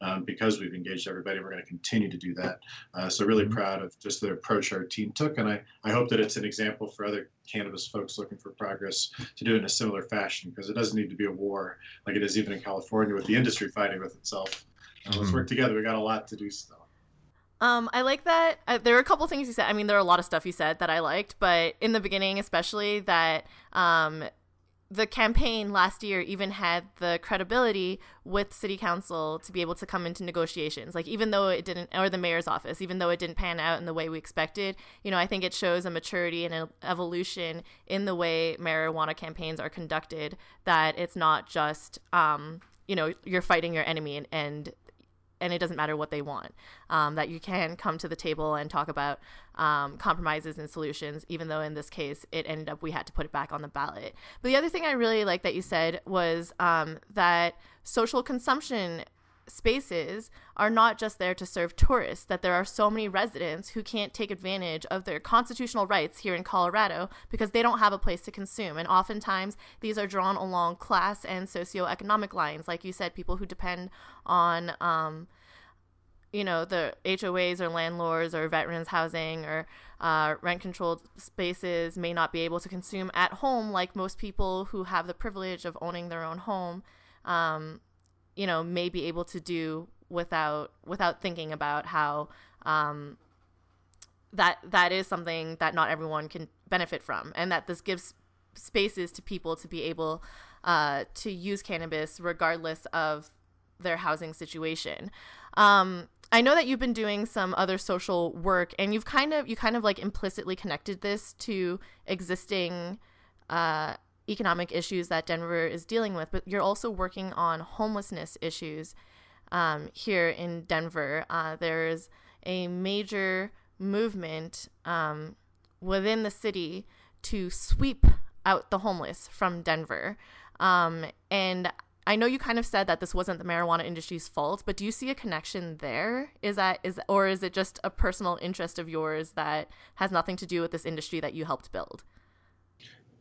um, because we've engaged everybody. We're going to continue to do that. Uh, so really mm-hmm. proud of just the approach our team took, and I, I hope that it's an example for other cannabis folks looking for progress to do it in a similar fashion because it doesn't need to be a war like it is even in California with the industry fighting with itself. Uh, mm-hmm. Let's work together. We got a lot to do still. Um, I like that. Uh, there are a couple things you said. I mean, there are a lot of stuff you said that I liked, but in the beginning, especially that um, the campaign last year even had the credibility with city council to be able to come into negotiations. Like even though it didn't or the mayor's office even though it didn't pan out in the way we expected you know i think it shows a maturity and an evolution in the way marijuana campaigns are conducted that it's not just um, you know you're fighting your enemy and, and and it doesn't matter what they want. Um, that you can come to the table and talk about um, compromises and solutions, even though in this case it ended up we had to put it back on the ballot. But the other thing I really like that you said was um, that social consumption spaces are not just there to serve tourists, that there are so many residents who can't take advantage of their constitutional rights here in Colorado because they don't have a place to consume. And oftentimes these are drawn along class and socioeconomic lines. Like you said, people who depend on, um, you know, the HOAs or landlords or veterans housing or uh, rent controlled spaces may not be able to consume at home like most people who have the privilege of owning their own home. Um, you know may be able to do without without thinking about how um, that that is something that not everyone can benefit from, and that this gives spaces to people to be able uh, to use cannabis regardless of their housing situation. Um, I know that you've been doing some other social work, and you've kind of you kind of like implicitly connected this to existing uh, economic issues that Denver is dealing with, but you're also working on homelessness issues um, here in Denver. Uh, there's a major movement um, within the city to sweep out the homeless from Denver. Um, and I know you kind of said that this wasn't the marijuana industry's fault, but do you see a connection there? Is that is or is it just a personal interest of yours that has nothing to do with this industry that you helped build?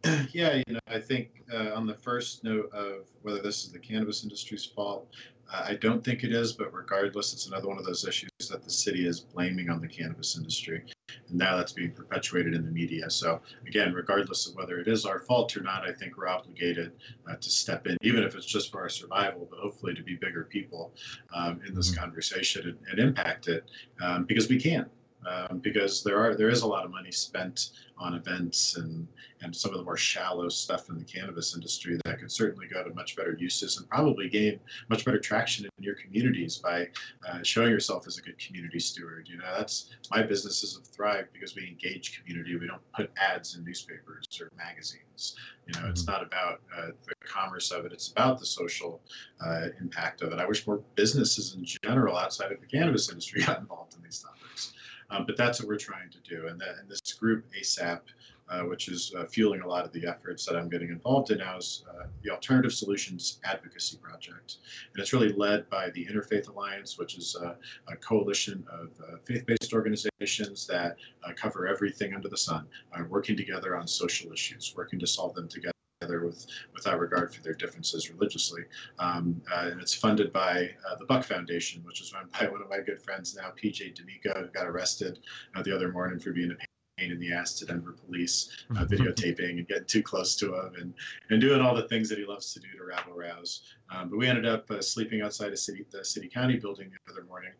yeah, you know, I think uh, on the first note of whether this is the cannabis industry's fault, uh, I don't think it is, but regardless, it's another one of those issues that the city is blaming on the cannabis industry. And now that's being perpetuated in the media. So, again, regardless of whether it is our fault or not, I think we're obligated uh, to step in, even if it's just for our survival, but hopefully to be bigger people um, in this mm-hmm. conversation and, and, impact it um, because we can um, because there are there is a lot of money spent on events and and some of the more shallow stuff in the cannabis industry that could certainly go to much better uses and probably gain much better traction in your communities by uh, showing yourself as a good community steward. You know, that's my businesses have thrived because we engage community. We don't put ads in newspapers or magazines. You know, mm-hmm. it's not about uh, the commerce of it. It's about the social uh, impact of it. I wish more businesses in general outside of the cannabis industry got involved in these topics. Um, but that's what we're trying to do. And, that, and this group, ASAP, uh, which is uh, fueling a lot of the efforts that I'm getting involved in now, is uh, the Alternative Solutions Advocacy Project. And it's really led by the Interfaith Alliance, which is a coalition of uh, faith based organizations that uh, cover everything under the sun, uh, working together on social issues, working to solve them together together with without regard for their differences religiously. Um, uh, and it's funded by uh, the Buck Foundation, which is run by one of my good friends now, PJ D'Amico, who got arrested uh, the other morning for being a pain in the ass to Denver police, uh, videotaping and getting too close to him and, and doing all the things that he loves to do to rabble rouse. Um, but we ended up uh, sleeping outside of city, the city county building the other morning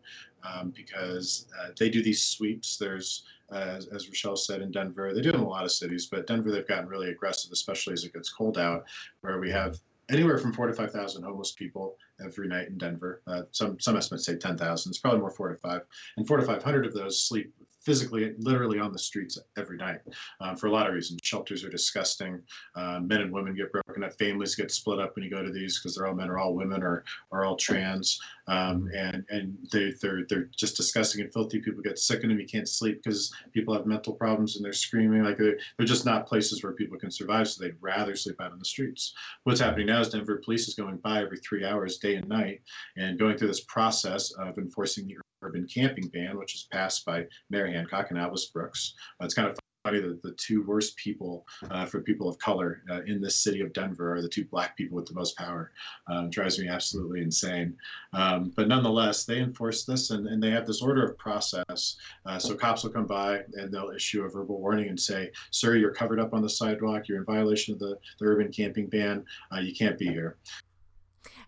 um, because uh, they do these sweeps. There's, as, as Rochelle said, in Denver, they do in a lot of cities, but Denver, they've gotten really aggressive, especially as it gets cold out, where we have anywhere from four to five thousand homeless people every night in Denver. Uh, some some estimates say ten thousand. It's probably more four to five, and four to five hundred of those sleep physically, literally on the streets every night um, for a lot of reasons. Shelters are disgusting. Uh, men and women get broken up. Families get split up when you go to these because they're all men or all women or, or all trans. Um, and and they, they're, they're just disgusting and filthy. People get sick in them. You can't sleep because people have mental problems and they're screaming. Like they're, they're just not places where people can survive. So they'd rather sleep out on the streets. What's happening now is Denver police is going by every three hours, day and night, and going through this process of enforcing the urban camping ban, which is passed by Mayor Hancock and Albus Brooks. Uh, it's kind of funny that the two worst people uh, for people of color uh, in this city of Denver are the two black people with the most power. Uh, drives me absolutely insane. Um, but nonetheless, they enforce this and, and they have this order of process. Uh, so cops will come by and they'll issue a verbal warning and say, sir, you're covered up on the sidewalk. You're in violation of the, the urban camping ban. Uh, you can't be here.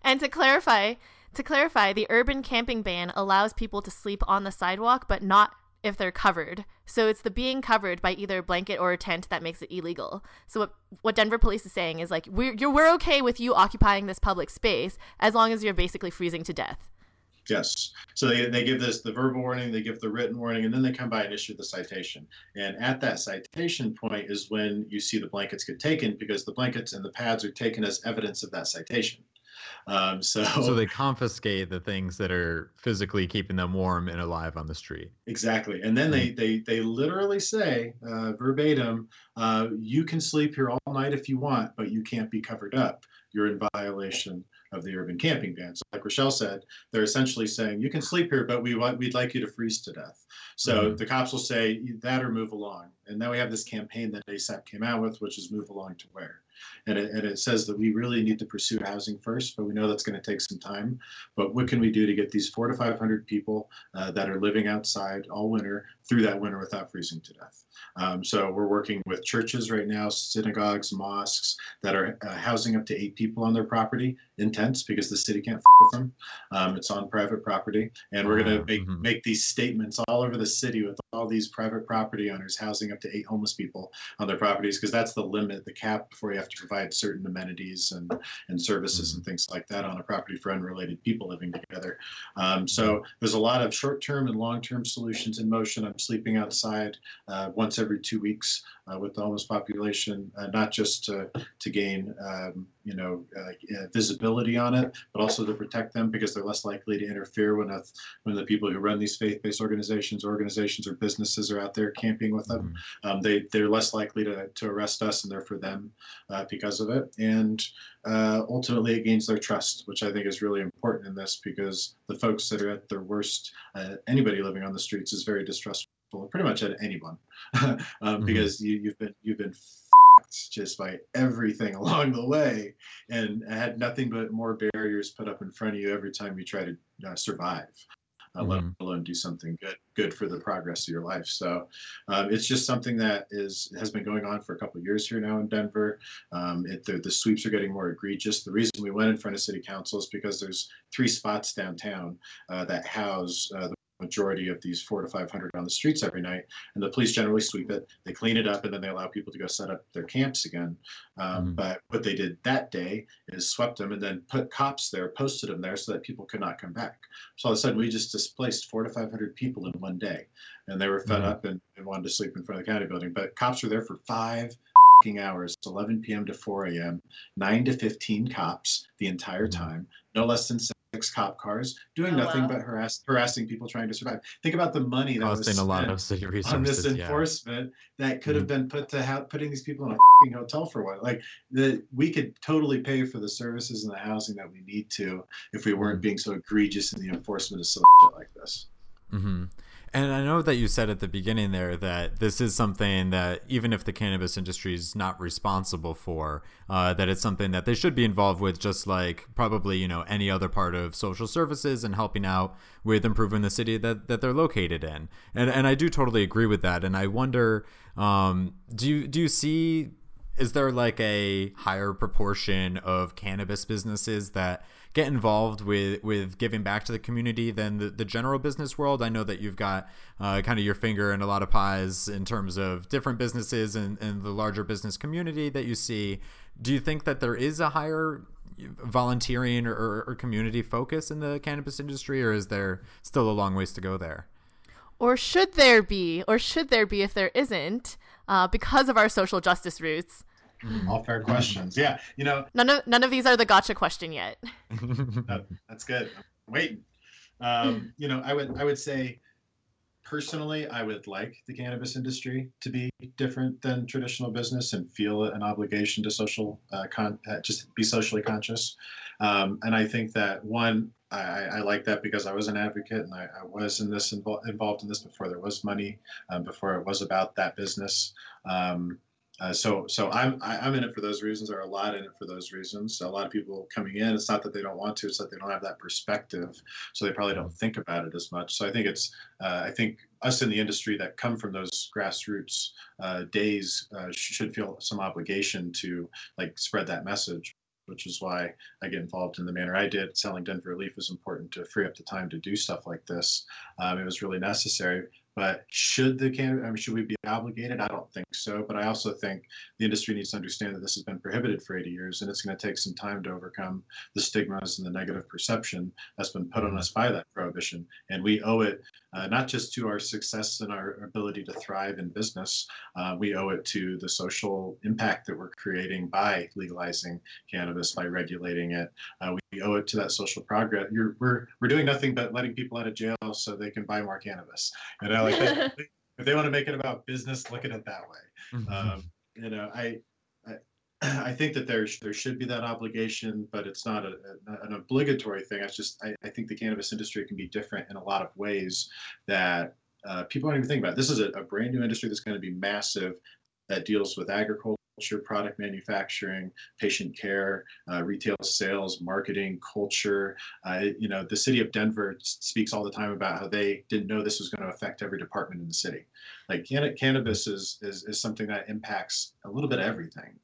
And to clarify, to clarify, the urban camping ban allows people to sleep on the sidewalk, but not if they're covered. So it's the being covered by either a blanket or a tent that makes it illegal. So what what Denver police is saying is like we're we're okay with you occupying this public space as long as you're basically freezing to death. Yes. So they, they give this the verbal warning, they give the written warning, and then they come by and issue the citation. And at that citation point is when you see the blankets get taken because the blankets and the pads are taken as evidence of that citation. Um, so, so they confiscate the things that are physically keeping them warm and alive on the street. Exactly, and then they hmm. they they literally say uh, verbatim, uh, "You can sleep here all night if you want, but you can't be covered up. You're in violation of the urban camping ban." So, like Rochelle said, they're essentially saying, "You can sleep here, but we want we'd like you to freeze to death." So mm-hmm. the cops will say that or move along, and now we have this campaign that ASAP came out with, which is "Move along to where." And it, and it says that we really need to pursue housing first, but we know that's going to take some time. But what can we do to get these four to 500 people uh, that are living outside all winter through that winter without freezing to death? Um, so we're working with churches right now, synagogues, mosques that are uh, housing up to eight people on their property in tents because the city can't f- with them. Um, it's on private property, and we're going to make mm-hmm. make these statements all over the city with all these private property owners housing up to eight homeless people on their properties because that's the limit, the cap before you have to provide certain amenities and and services mm-hmm. and things like that on a property for unrelated people living together. Um, so there's a lot of short-term and long-term solutions in motion. I'm sleeping outside uh, once every two weeks with the homeless population, uh, not just to, to gain um, you know uh, visibility on it, but also to protect them because they're less likely to interfere when a, when the people who run these faith-based organizations, organizations or businesses are out there camping with them. Mm-hmm. Um, they they're less likely to, to arrest us and they're for them uh, because of it. And uh, ultimately, it gains their trust, which I think is really important in this because the folks that are at their worst, anybody living on the streets is very distrustful pretty much at anyone, um, mm-hmm. because you, have been you've been just by everything along the way, and had nothing but more barriers put up in front of you every time you try to uh, survive. Uh, mm-hmm. let alone do something good good for the progress of your life. So um, it's just something that is has been going on for a couple years here now in Denver. Um, it, the, the, sweeps are getting more egregious. The reason we went in front of city council is because there's three spots downtown uh, that house uh, the majority of these four to 500 on the streets every night. And the police generally sweep it, they clean it up, and then they allow people to go set up their camps again. Um, mm-hmm. But what they did that day is swept them and then put cops there, posted them there so that people could not come back. So all of a sudden, we just displaced four to 500 people in one day. And they were fed mm-hmm. up and, and wanted to sleep in front of the county building. But cops were there for five hours 11 p.m. to 4 a.m., 9 to 15 cops the entire mm-hmm. time, no less than six cop cars, doing oh, nothing wow. but harass, harassing people trying to survive. Think about the money that Costing was spent a lot of city resources, on this enforcement yeah. that could have mm-hmm. been put to ha- putting these people in a hotel for what? Like the we could totally pay for the services and the housing that we need to if we weren't mm-hmm. being so egregious in the enforcement of shit like this. Mm-hmm. And I know that you said at the beginning there that this is something that even if the cannabis industry is not responsible for, uh, that it's something that they should be involved with, just like probably you know any other part of social services and helping out with improving the city that, that they're located in. And and I do totally agree with that. And I wonder, um, do you do you see is there like a higher proportion of cannabis businesses that get involved with with giving back to the community than the, the general business world? I know that you've got uh, kind of your finger in a lot of pies in terms of different businesses and, and the larger business community that you see. Do you think that there is a higher volunteering or, or community focus in the cannabis industry, or is there still a long ways to go there? Or should there be, or should there be if there isn't, uh, because of our social justice roots? All fair questions. Yeah, you know, none of none of these are the gotcha question yet. that's good. I'm waiting. Um, you know, I would I would say personally, I would like the cannabis industry to be different than traditional business and feel an obligation to social, uh, con- uh, just be socially conscious. Um, and I think that one, I, I, like that because I was an advocate and I, I was in this invo- involved in this before there was money, um, before it was about that business. Um, uh, so so I'm I'm in it for those reasons. Are a lot in it for those reasons. A lot of people coming in. It's not that they don't want to. It's that they don't have that perspective. So they probably don't think about it as much. So I think it's uh, I think us in the industry that come from those grassroots uh, days uh, should feel some obligation to like spread that message which is why I get involved in the manner I did. Selling Denver Relief was important to free up the time to do stuff like this. Um, it was really necessary. But should the I mean, should we be obligated? I don't think so. But I also think the industry needs to understand that this has been prohibited for 80 years, and it's going to take some time to overcome the stigmas and the negative perception that's been put on us by that prohibition. And we owe it uh, not just to our success and our ability to thrive in business, uh, we owe it to the social impact that we're creating by legalizing cannabis, by regulating it. Uh, we owe it to that social progress. You're, we're we're doing nothing but letting people out of jail so they can buy more cannabis. You know, like they, if they want to make it about business, look at it that way. Mm-hmm. Um, you know, I, I I think that there there should be that obligation, but it's not a, a, an obligatory thing. It's just I, I, think the cannabis industry can be different in a lot of ways that uh, people don't even think about. This is a, a brand new industry that's going to be massive that deals with agriculture product manufacturing, patient care, uh, retail sales, marketing, culture. Uh, you know, the city of Denver speaks all the time about how they didn't know this was going to affect every department in the city. Like can- cannabis is, is, is something that impacts a little bit of everything.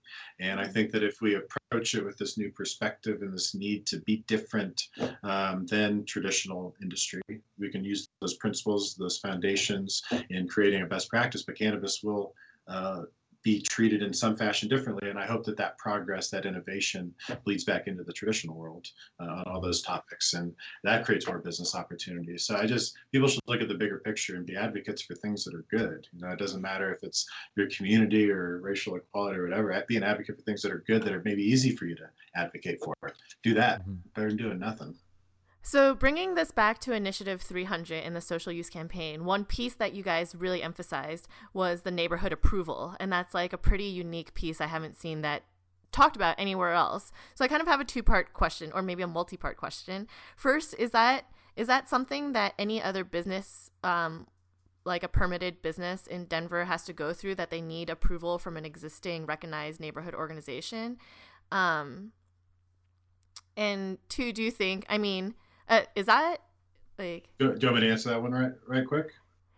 And I think that if we approach it with this new perspective and this need to be different um, than traditional industry, we can use those principles, those foundations in creating a best practice. But cannabis will uh, be treated in some fashion differently. And I hope that that progress, that innovation bleeds back into the traditional world uh, on all those topics. And that creates more business opportunities. So I just, people should look at the bigger picture and be advocates for things that are good. You know, it doesn't matter if it's your community or racial equality or whatever, be an advocate for things that are good that are maybe easy for you to advocate for. Do that mm-hmm. better than doing nothing. So, bringing this back to Initiative 300 in the social use campaign, one piece that you guys really emphasized was the neighborhood approval. And that's like a pretty unique piece I haven't seen that talked about anywhere else. So, I kind of have a two part question, or maybe a multi part question. First, is that is that something that any other business, um, like a permitted business in Denver, has to go through that they need approval from an existing recognized neighborhood organization? Um, and two, do you think, I mean, uh, is that like? Do, do, you want me to answer that one right right quick?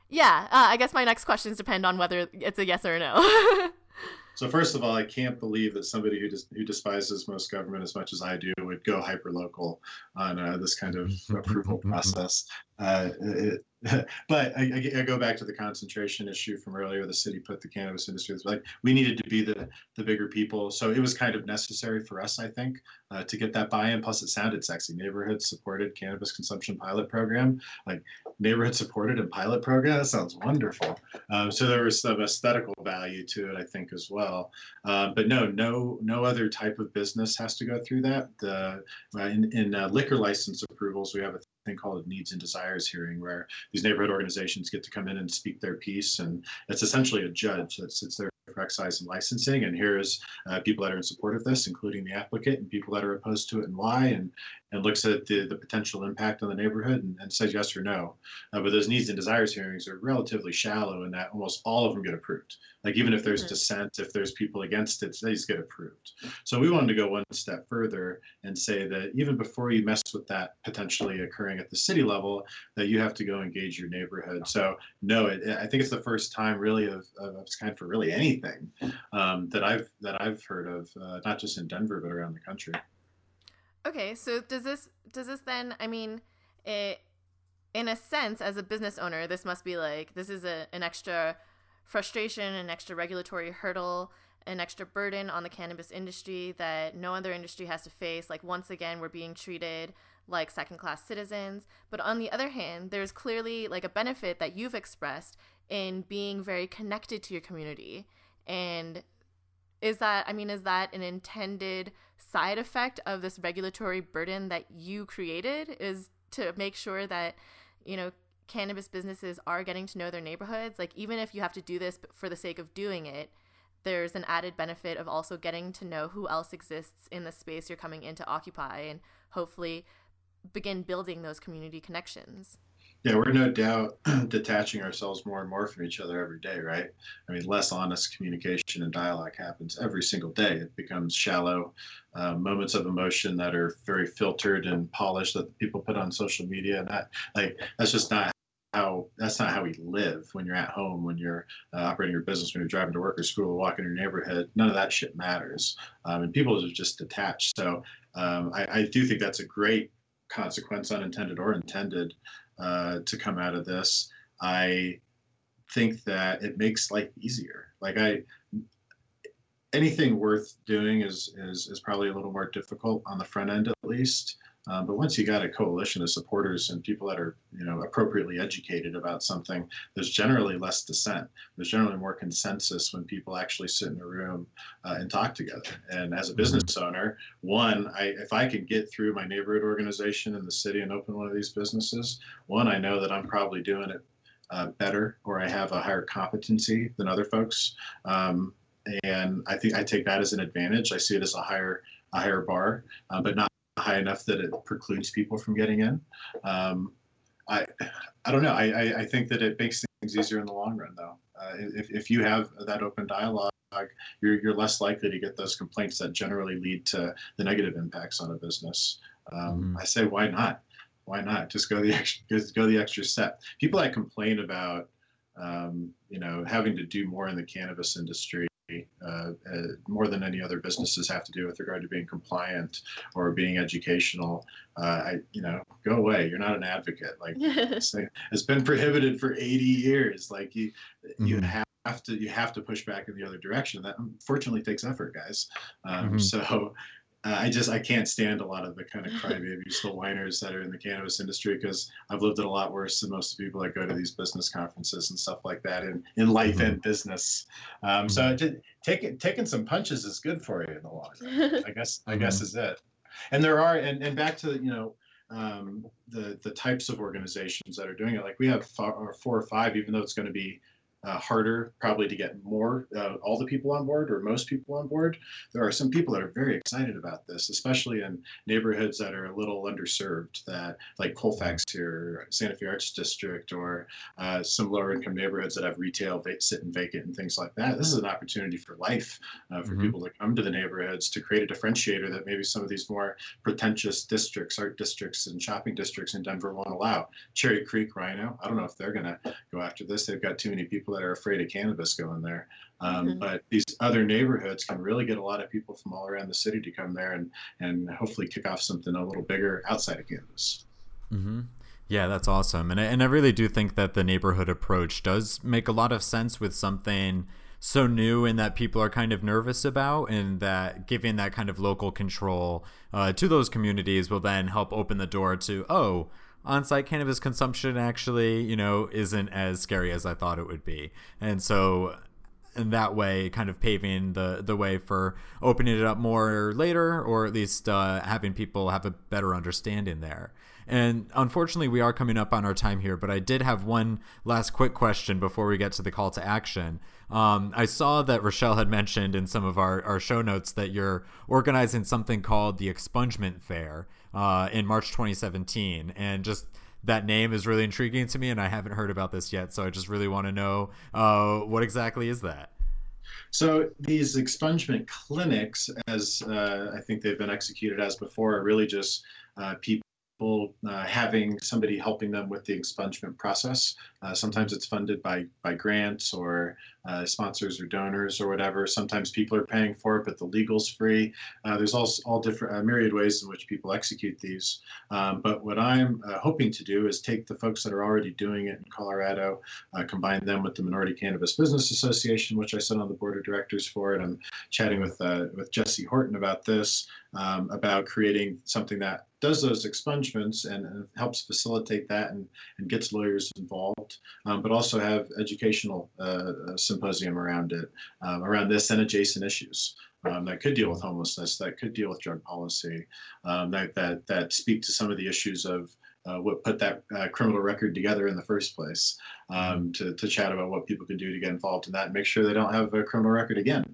Yeah, uh, I guess my next questions depend on whether it's a yes or a no. so first of all, I can't believe that somebody who who despises most government as much as I do would go hyper local on uh, this kind of approval process. Uh, it, but I, I, go back to the concentration issue from earlier. The city put the cannabis industry. Like we needed to be the the bigger people, so it was kind of necessary for us, I think, uh, to get that buy-in. Plus, it sounded sexy. Neighborhood supported cannabis consumption pilot program, like neighborhood supported and pilot program. That sounds wonderful. Um, so there was some aesthetical value to it, I think, as well. Uh, but no, no, no other type of business has to go through that. The uh, in, in uh, liquor license approvals, we have a thing called a needs and desires hearing where these neighborhood organizations get to come in and speak their piece and it's essentially a judge that sits there for excise and licensing and here's uh, people that are in support of this including the applicant and people that are opposed to it and why and and looks at the, the potential impact on the neighborhood and, and says yes or no. Uh, but those needs and desires hearings are relatively shallow in that almost all of them get approved. Like even if there's mm-hmm. dissent, if there's people against it, they just get approved. So we wanted to go one step further and say that even before you mess with that potentially occurring at the city level, that you have to go engage your neighborhood. So no, it, I think it's the first time really of, of its kind for really anything um, that I've that I've heard of, uh, not just in Denver but around the country. Okay, so does this does this then? I mean, it in a sense, as a business owner, this must be like this is a, an extra frustration, an extra regulatory hurdle, an extra burden on the cannabis industry that no other industry has to face. Like once again, we're being treated like second class citizens. But on the other hand, there's clearly like a benefit that you've expressed in being very connected to your community and is that i mean is that an intended side effect of this regulatory burden that you created is to make sure that you know cannabis businesses are getting to know their neighborhoods? Like even if you have to do this for the sake of doing it there's an added benefit of also getting to know who else exists in the space you're coming in to occupy and hopefully begin building those community connections yeah, we're no doubt detaching ourselves more and more from each other every day, right? I mean, less honest communication and dialogue happens every single day. It becomes shallow uh, moments of emotion that are very filtered and polished that people put on social media, and that like that's just not how that's not how we live when you're at home when you're uh, operating your business when you're driving to work or school walking your neighborhood none of that shit matters um, and people are just detached so um, I, I, do think that's a great consequence unintended or intended uh, to come out of this. I think that it makes life easier. Like I, anything worth doing is is is probably a little more difficult on the front end at least. Um, but once you got a coalition of supporters and people that are, you know, appropriately educated about something, there's generally less dissent. There's generally more consensus when people actually sit in a room uh, and talk together. And as a mm-hmm. business owner, one, I, if I can get through my neighborhood organization in the city and open one of these businesses, one, I know that I'm probably doing it uh, better or I have a higher competency than other folks. Um, and I think I take that as an advantage. I see it as a higher a higher bar, uh, but not high enough that it precludes people from getting in. Um, I, I don't know. I, I, I, think that it makes things easier in the long run, though. Uh, if, if you have that open dialogue, you're, you're less likely to get those complaints that generally lead to the negative impacts on a business. Um, mm-hmm. I say, why not? Why not? Just go the extra, just go the extra step. People that complain about, um, you know, having to do more in the cannabis industry uh, uh, more than any other businesses have to do with regard to being compliant or being educational. Uh, I, you know, go away. You're not an advocate. Like it's been prohibited for 80 years. Like you, mm-hmm. you have to, you have to push back in the other direction. That unfortunately takes effort, guys. Um, mm-hmm. So I just I can't stand a lot of the kind of crybaby still whiners that are in the cannabis industry because I've lived it a lot worse than most of the people that go to these business conferences and stuff like that in, in life mm-hmm. and business. Um, mm-hmm. So just, taking taking some punches is good for you in the long run. I guess I mm-hmm. guess is it. And there are and, and back to you know um, the the types of organizations that are doing it. Like we have four, four or five, even though it's going to be uh, harder probably to get more uh, all the people on board or most people on board. There are some people that are very excited about this especially in neighborhoods that are a little underserved that like colfax here santa fe arts district or uh, some lower income neighborhoods that have retail va- sitting vacant and things like that. This is an opportunity for life uh, for mm-hmm. people to come to the neighborhoods to create a differentiator that maybe some of these more pretentious districts art districts and shopping districts in denver won't allow. Cherry creek rhino i don't know if they're going to go after this. They've got too many people people that are afraid of cannabis going there. Um, mm-hmm. But these other neighborhoods can really get a lot of people from all around the city to come there and, and hopefully kick off something a little bigger outside of cannabis. Mm-hmm. Yeah, that's awesome. And I, and I really do think that the neighborhood approach does make a lot of sense with something so new and that people are kind of nervous about, and that giving that kind of local control uh, to those communities will then help open the door to, oh, on-site cannabis consumption actually, you know, isn't as scary as I thought it would be. And so in that way kind of paving the the way for opening it up more later or at least uh, having people have a better understanding there. And unfortunately we are coming up on our time here but i did have one last quick question before we get to the call to action. Um, i saw that rochelle had mentioned in some of our, our show notes that you're organizing something called the expungement fair uh, in march 2017 and just that name is really intriguing to me, and I haven't heard about this yet. So I just really want to know uh, what exactly is that. So these expungement clinics, as uh, I think they've been executed as before, are really just uh, people uh, having somebody helping them with the expungement process. Uh, sometimes it's funded by by grants or uh, sponsors or donors or whatever. Sometimes people are paying for it, but the legal's free. Uh, there's all all different uh, myriad ways in which people execute these. Um, but what I'm uh, hoping to do is take the folks that are already doing it in Colorado, combine them with the Minority Cannabis Business Association, which I sit on the board of directors for, and I'm chatting with with Jesse Horton about this, um, about creating something that does those expungements and, and, helps facilitate that and, and gets lawyers involved, um, but also have educational uh, symposium around it, um, around this and adjacent issues. Um, that could deal with homelessness, that could deal with drug policy, um, that, that, that speak to some of the issues of uh, what put that uh, criminal record together in the first place, um, to, to chat about what people can do to get involved in that and make sure they don't have a criminal record again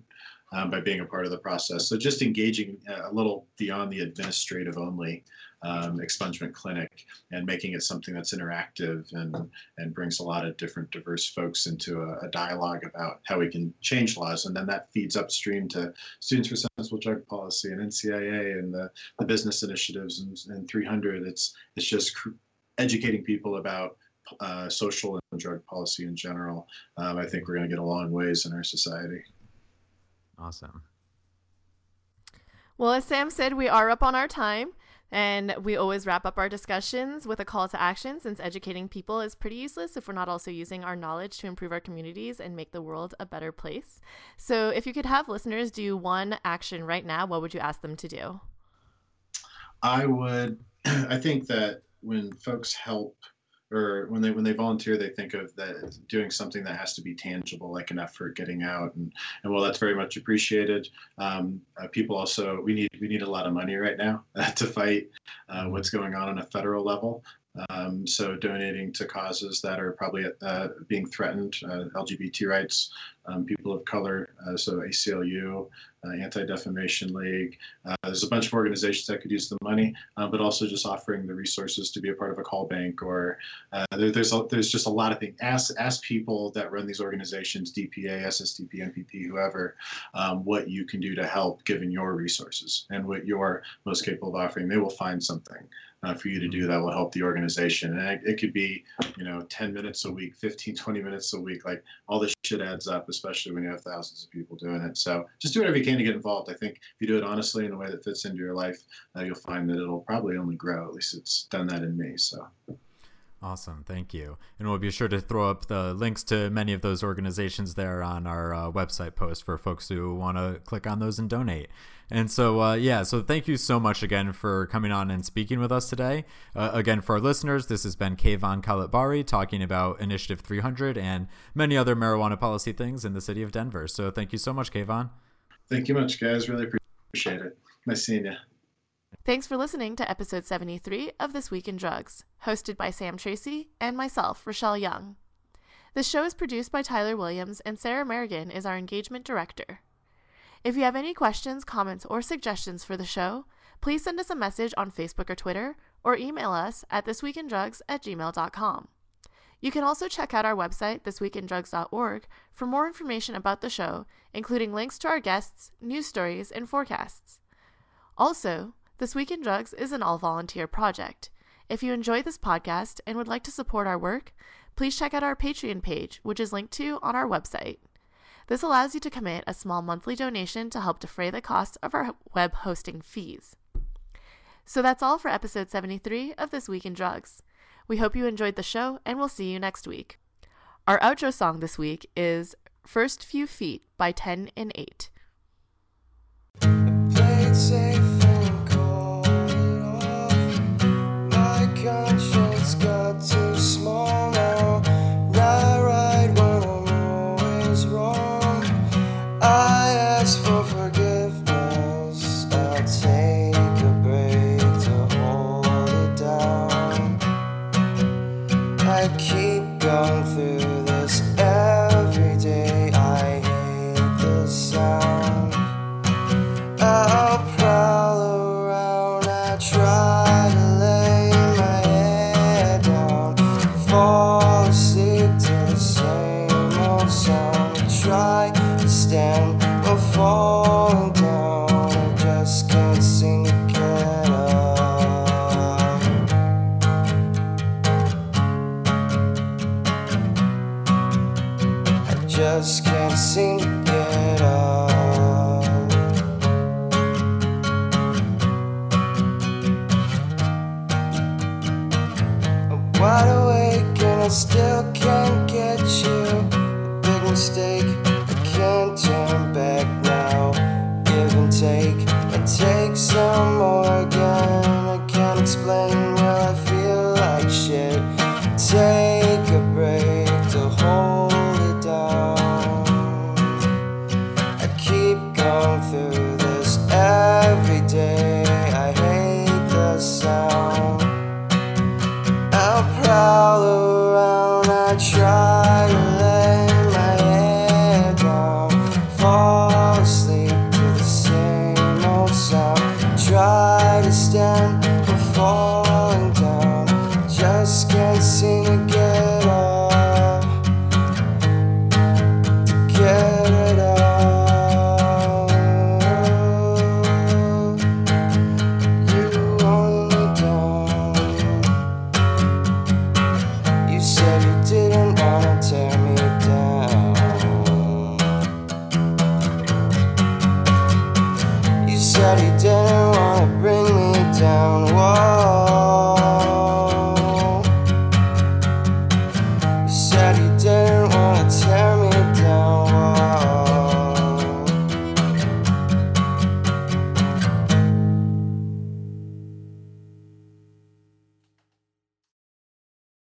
um, by being a part of the process. So just engaging uh, a little beyond the administrative only um, expungement clinic and making it something that's interactive and, and brings a lot of different diverse folks into a, a dialogue about how we can change laws. And then that feeds upstream to Students for Sensible Drug Policy and NCIA and the, the business initiatives and, and 300. It's, it's just cr- educating people about uh, social and drug policy in general. Um, I think we're going to get a long ways in our society. Awesome. Well, as Sam said, we are up on our time. And we always wrap up our discussions with a call to action since educating people is pretty useless if we're not also using our knowledge to improve our communities and make the world a better place. So, if you could have listeners do one action right now, what would you ask them to do? I would, I think that when folks help or when they when they volunteer they think of that doing something that has to be tangible like an effort getting out and and well that's very much appreciated um, uh, people also we need we need a lot of money right now uh, to fight uh, what's going on on a federal level. Um, so donating to causes that are probably uh, being threatened, uh, LGBT rights, um, people of color, uh, so ACLU, Anti-Defamation League. Uh, there's a bunch of organizations that could use the money, uh, but also just offering the resources to be a part of a call bank or there, there's a, there's just a lot of things. Ask ask people that run these organizations, DPA, SSDP, MPP, whoever, um, what you can do to help given your resources and what you're most capable of offering. They will find something uh, for you to do that will help the organization. And it, it, could be, you know, 10 minutes a week, 15, 20 minutes a week. Like all this shit adds up, especially when you have thousands of people doing it. So just do whatever you can to get involved. I think if you do it honestly in a way that fits into your life, uh, you'll find that it'll probably only grow. At least it's done that in me. So. Awesome, thank you. And we'll be sure to throw up the links to many of those organizations there on our uh, website post for folks who want to click on those and donate. And so, uh, yeah, so thank you so much again for coming on and speaking with us today. Uh, again, for our listeners, this has been Kayvan Khalatbari talking about Initiative 300 and many other marijuana policy things in the city of Denver. So thank you so much, Kayvon. Thank you much, guys. Really appreciate it. Nice seeing you. Thanks for listening to episode 73 of This Week in Drugs, hosted by Sam Tracy and myself, Rochelle Young. The show is produced by Tyler Williams, and Sarah Merrigan is our engagement director. If you have any questions, comments, or suggestions for the show, please send us a message on Facebook or Twitter, or email us at thisweekindrugs at gmail.com. You can also check out our website, thisweekindrugs.org, for more information about the show, including links to our guests, news stories, and forecasts. Also, this Week in Drugs is an all volunteer project. If you enjoy this podcast and would like to support our work, please check out our Patreon page, which is linked to on our website. This allows you to commit a small monthly donation to help defray the cost of our web hosting fees. So that's all for episode 73 of This Week in Drugs. We hope you enjoyed the show, and we'll see you next week. Our outro song this week is First Few Feet by 10 and 8.